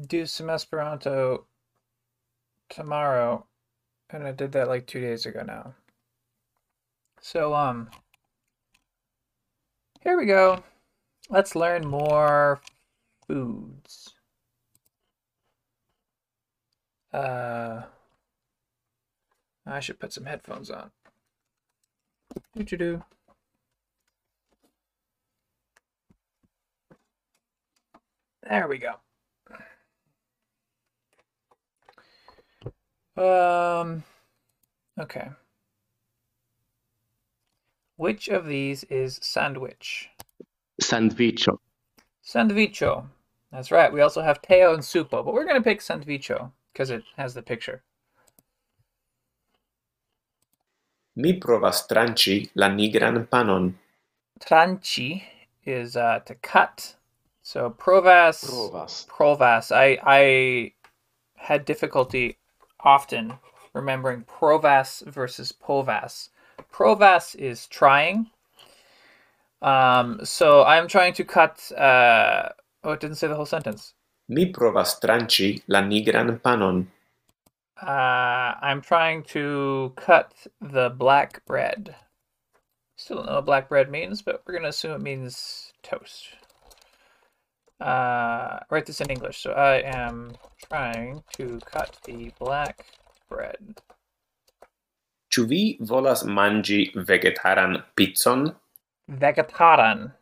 do some Esperanto tomorrow. and I did that like two days ago now. So um, here we go. Let's learn more foods. Uh, I should put some headphones on. Do do do do. There we go. Um, okay. Which of these is sandwich? Sandwicho. Sandwicho. That's right. We also have teo and supo, but we're going to pick sandwicho because it has the picture. Mi provas tranĉi la nigran panon. Tranchi is uh, to cut. So provas. Provas. Provas. I I had difficulty often remembering provas versus povas. Provas is trying. Um, so I'm trying to cut. Uh, oh, it didn't say the whole sentence. Mi provas tranĉi la nigran panon. Uh, I'm trying to cut the black bread. Still don't know what black bread means, but we're gonna assume it means toast. Uh, write this in English. So I am trying to cut the black bread. Ĉu vi volas manĝi vegetaran pizzon? Vegetaran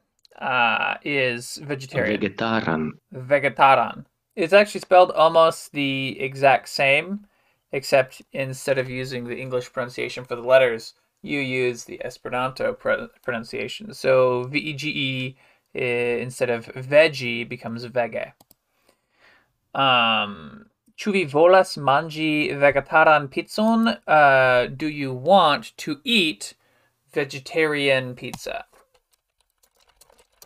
uh, is vegetarian. Vegetaran. Vegetaran. It's actually spelled almost the exact same, except instead of using the English pronunciation for the letters, you use the Esperanto pr- pronunciation. So V E G E instead of veggie becomes vege. Um, Ĉu vi volas manĝi vegetaran pizzon? Uh, do you want to eat vegetarian pizza?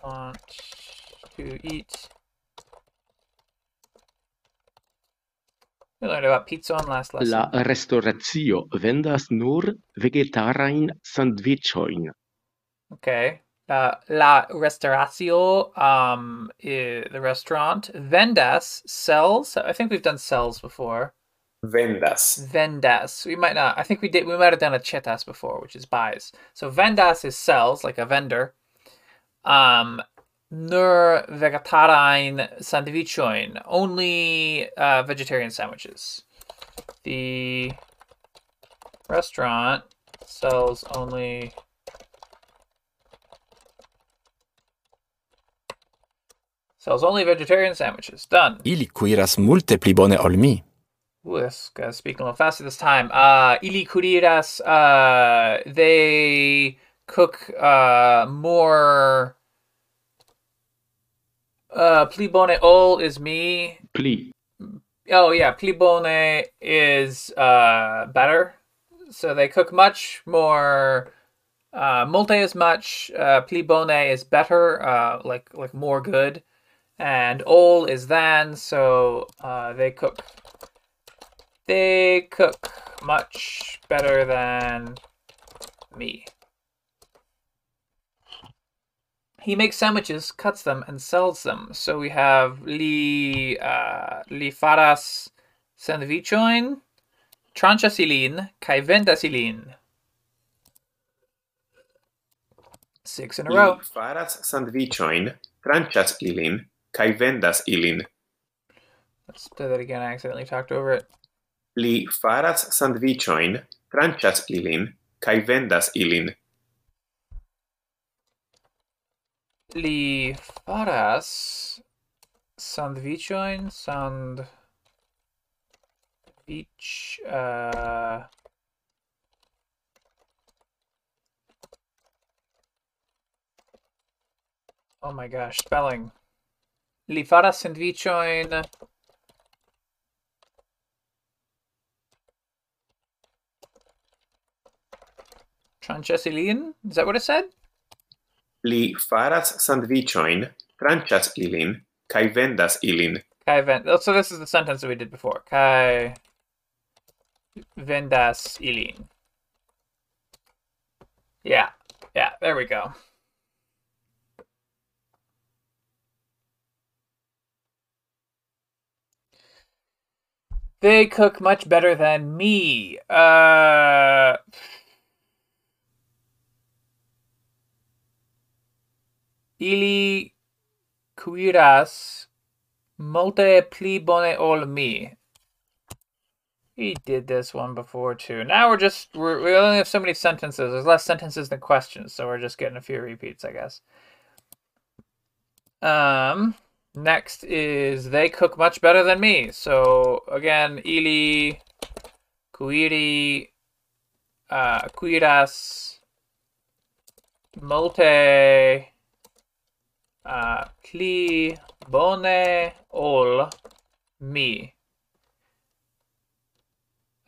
Want to eat. We learned about pizza on last lesson. La restoracio vendas nur vegetarajn sandviĉojn. Okay. Uh, la restauratio, um, the restaurant. Vendas sells. I think we've done sells before. Vendas. Vendas. We might not. I think we did. We might have done a chetas before, which is buys. So vendas is sells, like a vendor. Um, nur vegetarine sandwichoin. Only uh, vegetarian sandwiches. The restaurant sells only sells only vegetarian sandwiches. Done. Ili kuiras multe pli bone ol mi. Ooh, this guy's speaking a little faster this time. Uh, ili kuriras, uh, they cook, uh, more, uh, pli bone ol is me. Pli. Oh yeah, pli bone is, uh, better. So they cook much more, uh, multe is much, uh, pli bone is better, uh, like, like more good. And all is than, so, uh, they cook they cook much better than me. He makes sandwiches, cuts them, and sells them. So we have li uh, li faras sandwichoin, tranchas ilin, kai vendas ilin. Six in a row. Li faras sandviĉojn, tranĉas ilin kai vendas ilin. Let's do that again. I accidentally talked over it. Li faras sandwichoin, tranchas ilin, kai vendas ilin. Li faras sandwichoin, sand each uh Oh my gosh, spelling. Li faras sandwichoin Tranchesilin? Is that what it said? Li faras sandviĉojn, tranĉas ilin kaj vendas ilin. Kai ven- oh, so this is the sentence that we did before. Kai vendas ilin. Yeah, yeah, there we go. They cook much better than me. Uh. Ili cuiras multe pli bone ol mi. He did this one before too. Now we're just we're, we only have so many sentences. There's less sentences than questions, so we're just getting a few repeats, I guess. Um, next is they cook much better than me. So again, ili cuiri uh, cuiras multe uh, bone ol mi.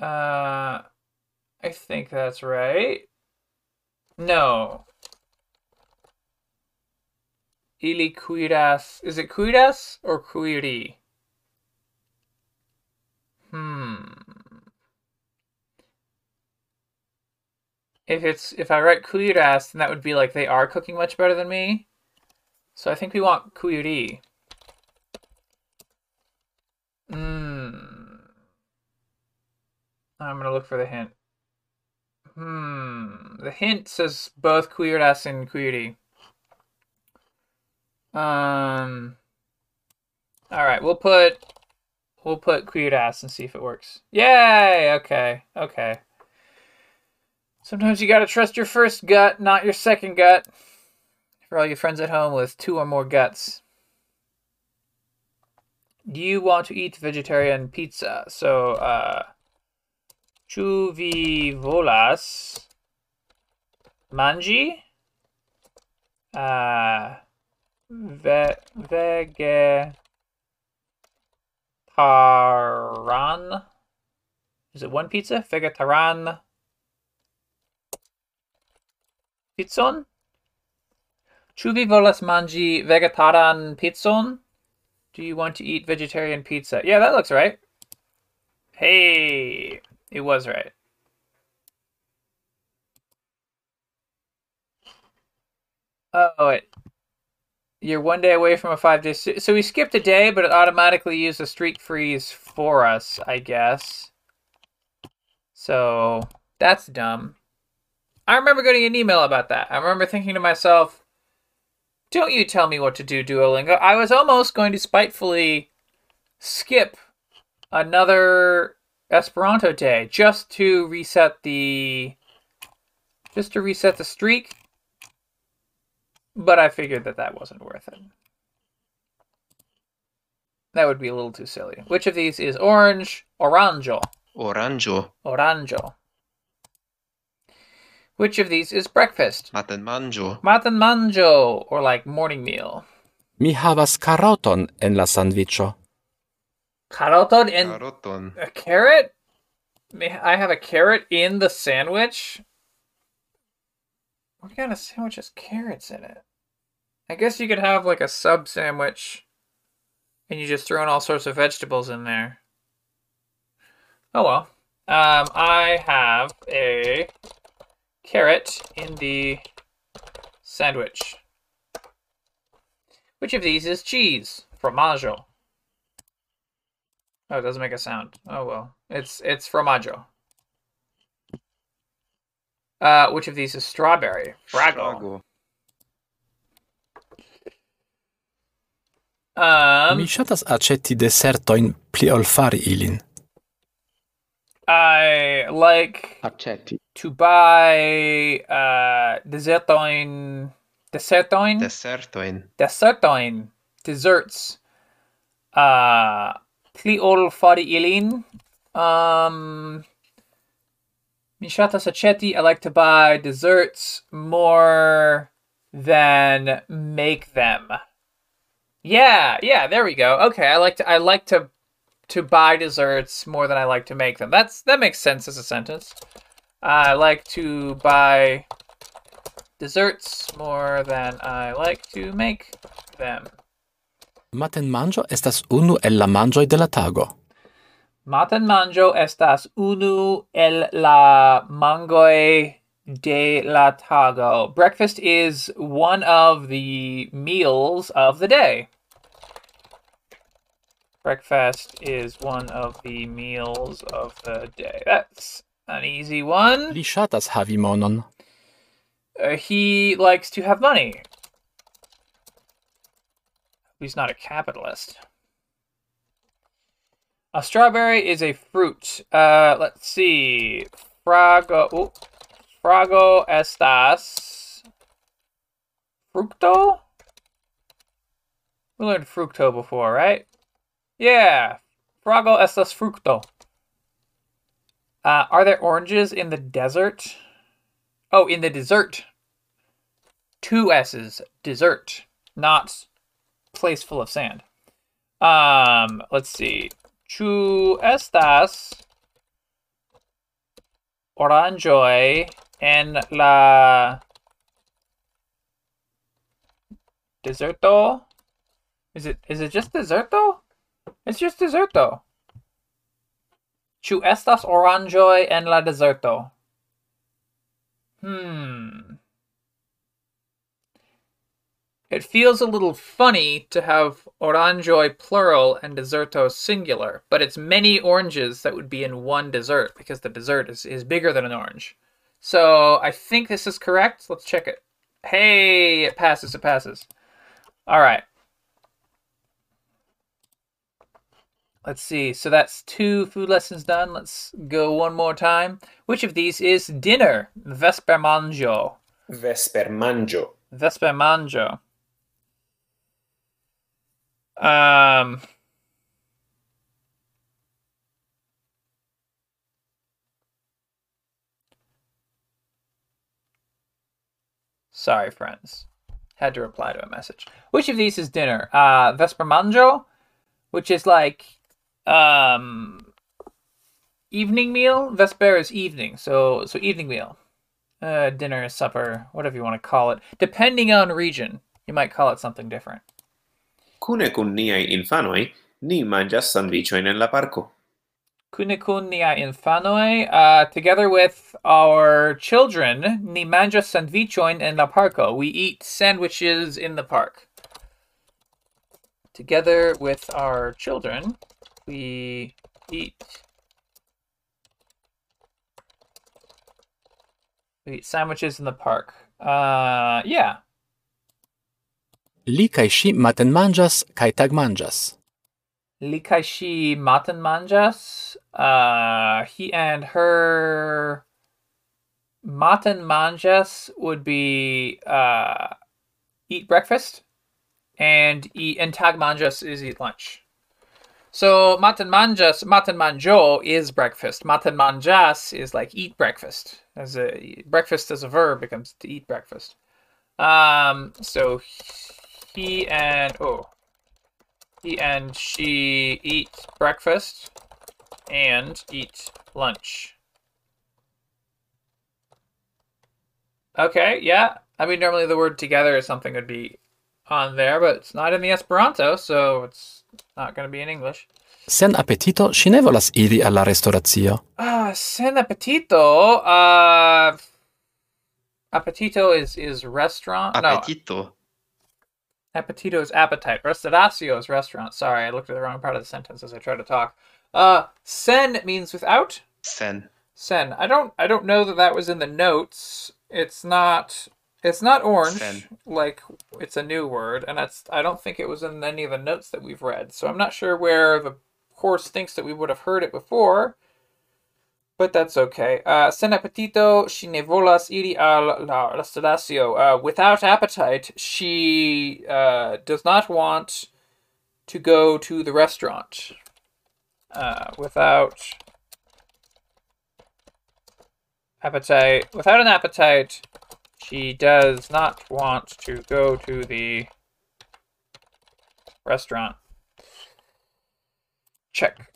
Uh, I think that's right. No. Ili cuidas. Is it cuidas or cuiri? Hmm. If it's if I write cuiras, then that would be like they are cooking much better than me. So I think we want cuiri. Hmm. I'm gonna look for the hint. Hmm. The hint says both cuiras and cuiri. Um. All right, we'll put we'll put cuiras and see if it works. Yay! Okay, okay. Sometimes you gotta trust your first gut, not your second gut. For all your friends at home with two or more guts. Do you want to eat vegetarian pizza? So, uh, Ĉu volas manĝi uh, ve vegetaran? Is it one pizza? Vegetaran pizzon? Ĉu vi volas manĝi vegetaran pizzon? Do you want to eat vegetarian pizza? Yeah, that looks right. Hey, it was right. Oh, wait. You're one day away from a five day. So we skipped a day, but it automatically used a streak freeze for us, I guess. So that's dumb. I remember getting an email about that. I remember thinking to myself, don't you tell me what to do, Duolingo. I was almost going to spitefully skip another Esperanto day just to reset the just to reset the streak. But I figured that that wasn't worth it. That would be a little too silly. Which of these is orange? Oranjo. Oranjo. Oranjo. Which of these is breakfast? Maten manjo. Maten manjo, or like morning meal. Mi havas karoton en la sandviĉo. Karoton and Karoton. a carrot? May I have a carrot in the sandwich? What kind of sandwich has carrots in it? I guess you could have like a sub sandwich and you just throw in all sorts of vegetables in there. Oh well. Um, I have a carrot in the sandwich. Which of these is cheese? Formaggio. Oh, it doesn't make a sound. Oh well. It's it's formaggio. Uh, which of these is strawberry? Frago. Frago. Um, Mi ŝatas aĉeti desertojn pli ol fari ilin. I like Accetti. to buy uh desertoin desertoin Desertoin. desertoin desserts. Uh pli ol fari ilin. Um Mi ŝatas aĉeti. I like to buy desserts more than make them. Yeah, yeah, there we go. Okay, I like to I like to to buy desserts more than I like to make them. That's that makes sense as a sentence. I like to buy desserts more than I like to make them. Matenmanĝo estas unu el la manĝoj de la tago. Maten manjo estas unu el la mangoi de la tago. Breakfast is one of the meals of the day. Breakfast is one of the meals of the day. That's an easy one. Li ŝatas havi monon. Uh, he likes to have money. He's not a capitalist. A strawberry is a fruit. Uh, let's see. Frago. Frago estas. Fructo? We learned fructo before, right? Yeah. Frago estas fructo. Uh, are there oranges in the desert? Oh, in the dessert. Two S's. Dessert. Not place full of sand. Um, let's see. Chu estas oranjoi en la deserto? Is it is it just deserto? It's just deserto. Chu estas oranjoi en la deserto? Hmm. It feels a little funny to have oranjoi plural and deserto singular, but it's many oranges that would be in one dessert because the dessert is, is bigger than an orange. So I think this is correct. Let's check it. Hey, it passes, it passes. All right. Let's see. So that's two food lessons done. Let's go one more time. Which of these is dinner? Vespermanjo. Vespermanjo. Vespermanjo. Um. Sorry, friends. Had to reply to a message. Which of these is dinner? Uh, Vespermanjo, which is like um evening meal. Vesper is evening, so so evening meal. Uh, dinner, supper, whatever you want to call it. Depending on region, you might call it something different. Kune kun niaj infanoj, ni manĝas sandviĉojn en la parko. Kune kun niaj infanoj, uh, together with our children, ni manĝas sandviĉojn en la parko. We eat sandwiches in the park. Together with our children, we eat we eat sandwiches in the park. Uh, yeah. Li kaj ŝi matenmanĝas kaj tagmanĝas. Li kai shi matan manjas. Uh, he and her matan manjas would be uh, eat breakfast, and eat and tag manjas is eat lunch. So matan manjas, matan manjo is breakfast. Matan manjas is like eat breakfast. As a breakfast as a verb becomes to eat breakfast. Um, so he and oh, he and she eat breakfast and eat lunch. Okay, yeah. I mean, normally the word together or something would be on there, but it's not in the Esperanto, so it's not going to be in English. Sen appetito, ŝi ne volas iri alla restoracio. Ah, sen appetito. Uh, appetito is is restaurant. No, Appetito. Appetito is appetite. Restauratio is restaurant. Sorry, I looked at the wrong part of the sentence as I tried to talk. Uh, sen means without. Sen. Sen. I don't. I don't know that that was in the notes. It's not. It's not orange. Sen. Like it's a new word, and that's. I don't think it was in any of the notes that we've read. So I'm not sure where the course thinks that we would have heard it before. But that's okay. Uh, sen appetito, she ne volas iri al la restauracio. Uh, without appetite, she uh, does not want to go to the restaurant. Uh, without appetite, without an appetite, she does not want to go to the restaurant. Check.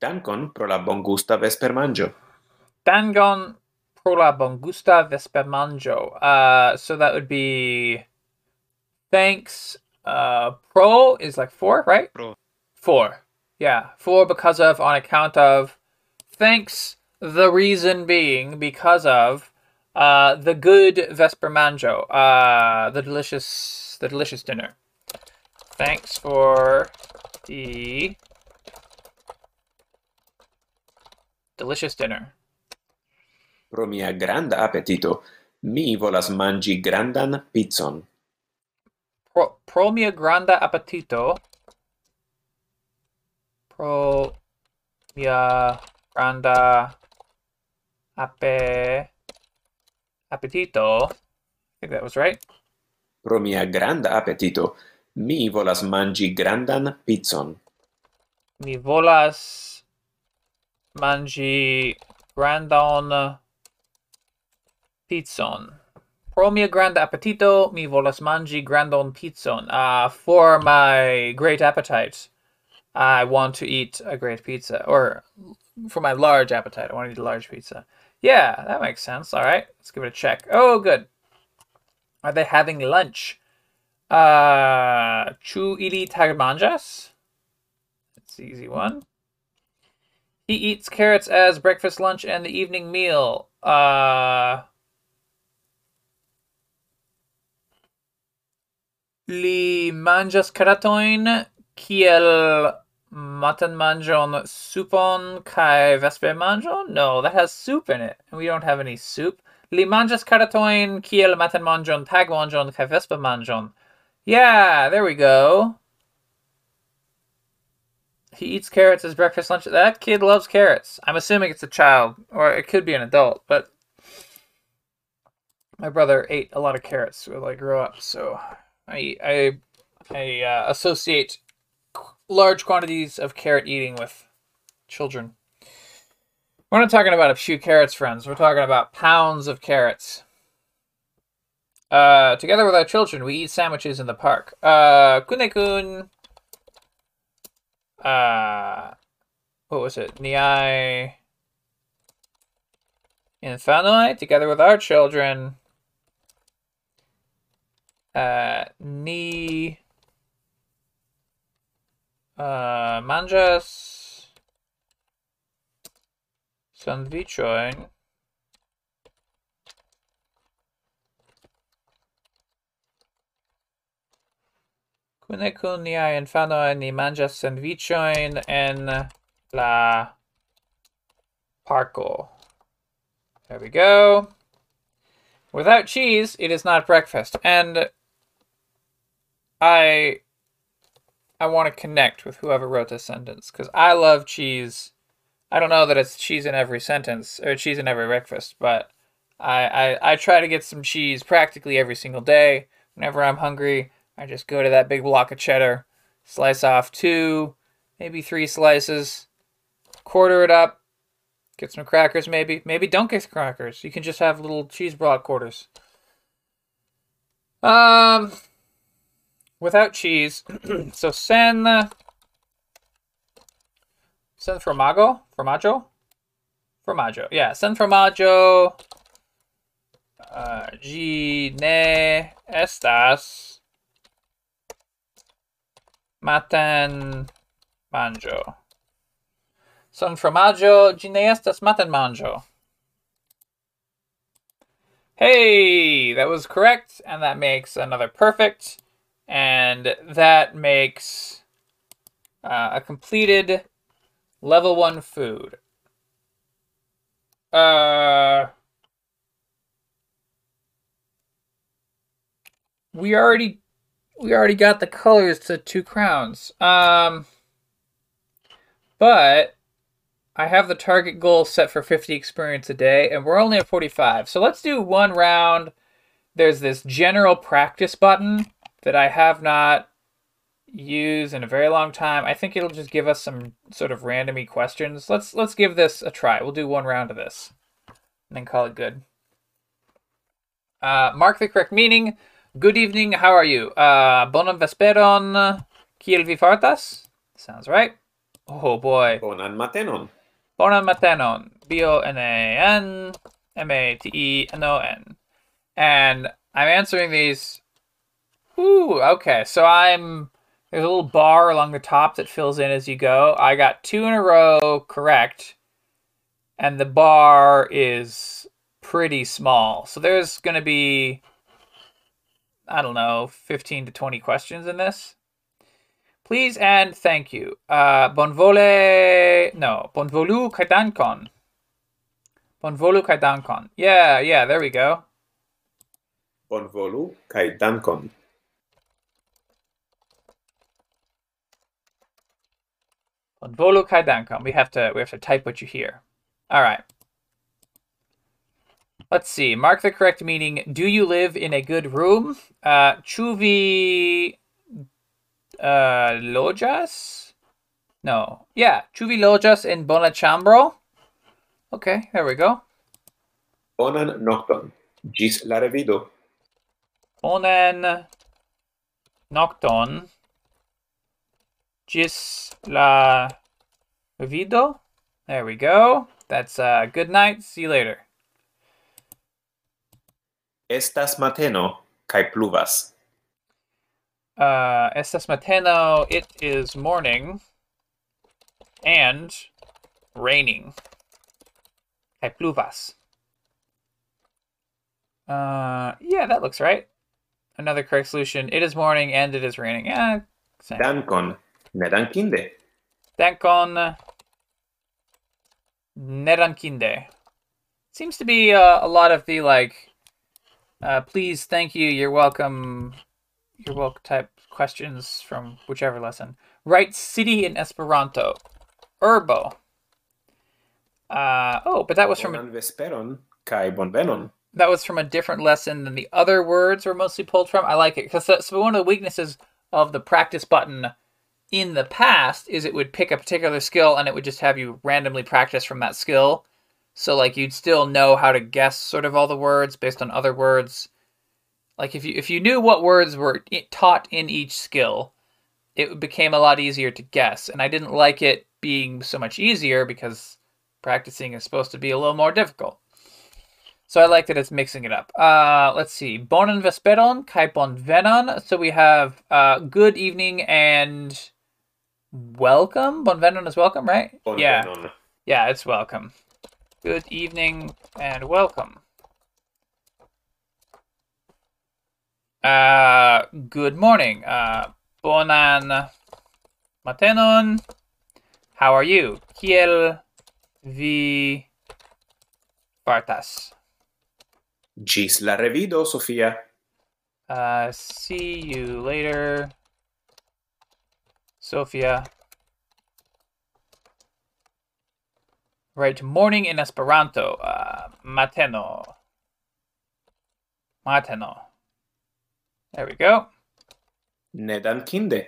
Dankon pro la bongusta vespermanĝo. Dangon pro la bongusta vespermanjo. Uh, so that would be thanks. Uh, pro is like for, right? Pro. For. Yeah, for because of, on account of. Thanks, the reason being because of uh, the good vespermanjo, uh, the delicious, the delicious dinner. Thanks for the delicious dinner. Pro mia granda appetito, mi volas mangi grandan pizzon. Pro, pro mia granda appetito. Pro mia granda ape appetito. I think that was right. Pro mia granda appetito, mi volas mangi grandan pizzon. Mi volas mangi grandon pizzon. Appetito, mi volas mangi grandon pizzon. Uh, for my great appetite, I want to eat a great pizza. Or for my large appetite, I want to eat a large pizza. Yeah, that makes sense. All right, let's give it a check. Oh, good. Are they having lunch? Uh, chu ili tagmanjas? The easy one. He eats carrots as breakfast, lunch, and the evening meal. Uh, li manjas karatojn kiel matenmanĝon supon kaj vespermanĝon? No, that has soup in it, and we don't have any soup. Li manjas karatojn kiel matenmanĝon, tagmanĝon kaj vespermanĝon. Yeah, there we go. He eats carrots as breakfast, lunch. That kid loves carrots. I'm assuming it's a child, or it could be an adult, but my brother ate a lot of carrots when I grew up, so I I I uh, associate large quantities of carrot eating with children. We're not talking about a few carrots, friends. We're talking about pounds of carrots. Uh, together with our children, we eat sandwiches in the park. Uh, Kune-kun. Uh, what was it? Niai. Infanoi, together with our children. Uh, ni. Uh, manjas. Sandwichoin. Kune kun niaj infanoj ni manĝas sandviĉojn en la parko. There we go. Without cheese, it is not breakfast. And I I want to connect with whoever wrote this sentence because I love cheese. I don't know that it's cheese in every sentence or cheese in every breakfast, but I, I, I try to get some cheese practically every single day. Whenever I'm hungry, I just go to that big block of cheddar, slice off two, maybe three slices, quarter it up, get some crackers maybe. Maybe don't get crackers. You can just have little cheese block quarters. Um, without cheese. so sen sen formaggio, formaggio, formaggio. Yeah, sen formaggio. Uh, G ne estas maten manjo. Son formaggio gi ne maten manjo. Hey, that was correct, and that makes another perfect and that makes uh, a completed level one food. Uh, we already we already got the colors to two crowns. Um, but I have the target goal set for 50 experience a day, and we're only at 45. So let's do one round. There's this general practice button that I have not used in a very long time. I think it'll just give us some sort of randomy questions. Let's let's give this a try. We'll do one round of this and then call it good. Uh, mark the correct meaning. Good evening. How are you? Uh, bonan vesperon. Kiel vi fartas? Sounds right. Oh boy. Bonan matenon. Bonan matenon. B O N A N M A T E N O N. And I'm answering these Ooh, okay. So I'm there's a little bar along the top that fills in as you go. I got two in a row correct, and the bar is pretty small. So there's going to be I don't know, 15 to 20 questions in this. Please and thank you. Uh, bonvole, no, bonvolu kaj dankon. Bonvolu kai dankon. Yeah, yeah, there we go. Bonvolu kai dankon. Bonvolu kai dankon. We have to we have to type what you hear. All right. Let's see. Mark the correct meaning. Do you live in a good room? Uh, chuvi uh, lojas? No. Yeah, chuvi lojas in bona chambro. Okay, there we go. Bonan nocton. Gis la revido. Bonan nocton. Gis la revido. There we go. That's uh, good night. See you later. Estas mateno kai pluvas. Uh, estas mateno. It is morning and raining. Kai pluvas. Uh, yeah, that looks right. Another correct solution. It is morning and it is raining. Yeah, same. Dankon. Nedankinde. Dankon Nerankinde. Seems to be uh, a lot of the like, uh, please, thank you, you're welcome, you're welcome type questions from whichever lesson. Write city in Esperanto. Urbo. Uh, oh, but that was from Bonan vesperon kai bonvenon. that was from a different lesson than the other words were mostly pulled from. I like it because so one of the weaknesses of the practice button in the past is it would pick a particular skill and it would just have you randomly practice from that skill. So like you'd still know how to guess sort of all the words based on other words. Like if you if you knew what words were taught in each skill, it became a lot easier to guess. And I didn't like it being so much easier because practicing is supposed to be a little more difficult. So I like that it's mixing it up. Uh, let's see. Bonan vesperon kai bonvenon. So we have uh, good evening and welcome. Bonvenon is welcome, right? Yeah. Bonvenon. Yeah, it's welcome. Good evening and welcome. Uh, good morning. Uh, bonan matenon. How are you? Kiel vi fartas? Gis la revido, Sofia. Uh, see you later, Sophia. Right, morning in Esperanto. Uh, mateno. Mateno. There we go. Nedankinde.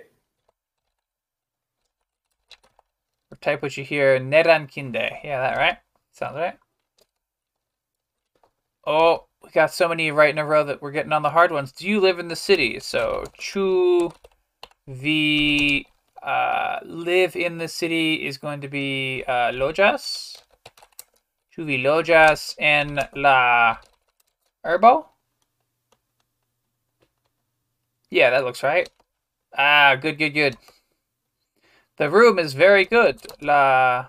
Type what you hear. Nerankinde. Yeah, that right? Sounds right. Oh, we got so many right in a row that we're getting on the hard ones. Do you live in the city? So, chu vi uh, live in the city is going to be uh, lojas. Chu vi lojas en la herbo? Yeah, that looks right. Ah, good, good, good. The room is very good. La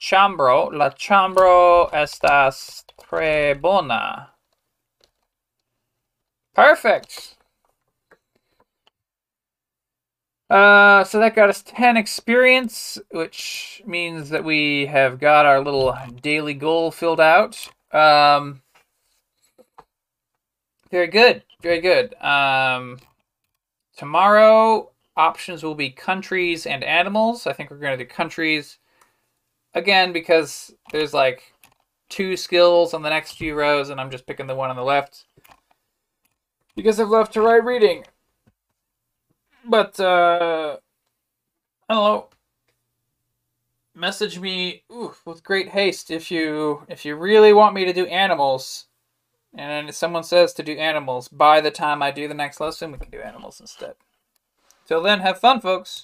chambro, la chambro estas tre bona. Perfect. Uh, so that got us 10 experience, which means that we have got our little daily goal filled out. Um, very good. Very good. Um, tomorrow, options will be countries and animals. I think we're going to do countries again because there's like two skills on the next few rows, and I'm just picking the one on the left because I've left to right reading. But uh, I don't know. Message me ooh, with great haste if you if you really want me to do animals. And if someone says to do animals, by the time I do the next lesson, we can do animals instead. Till then, have fun, folks.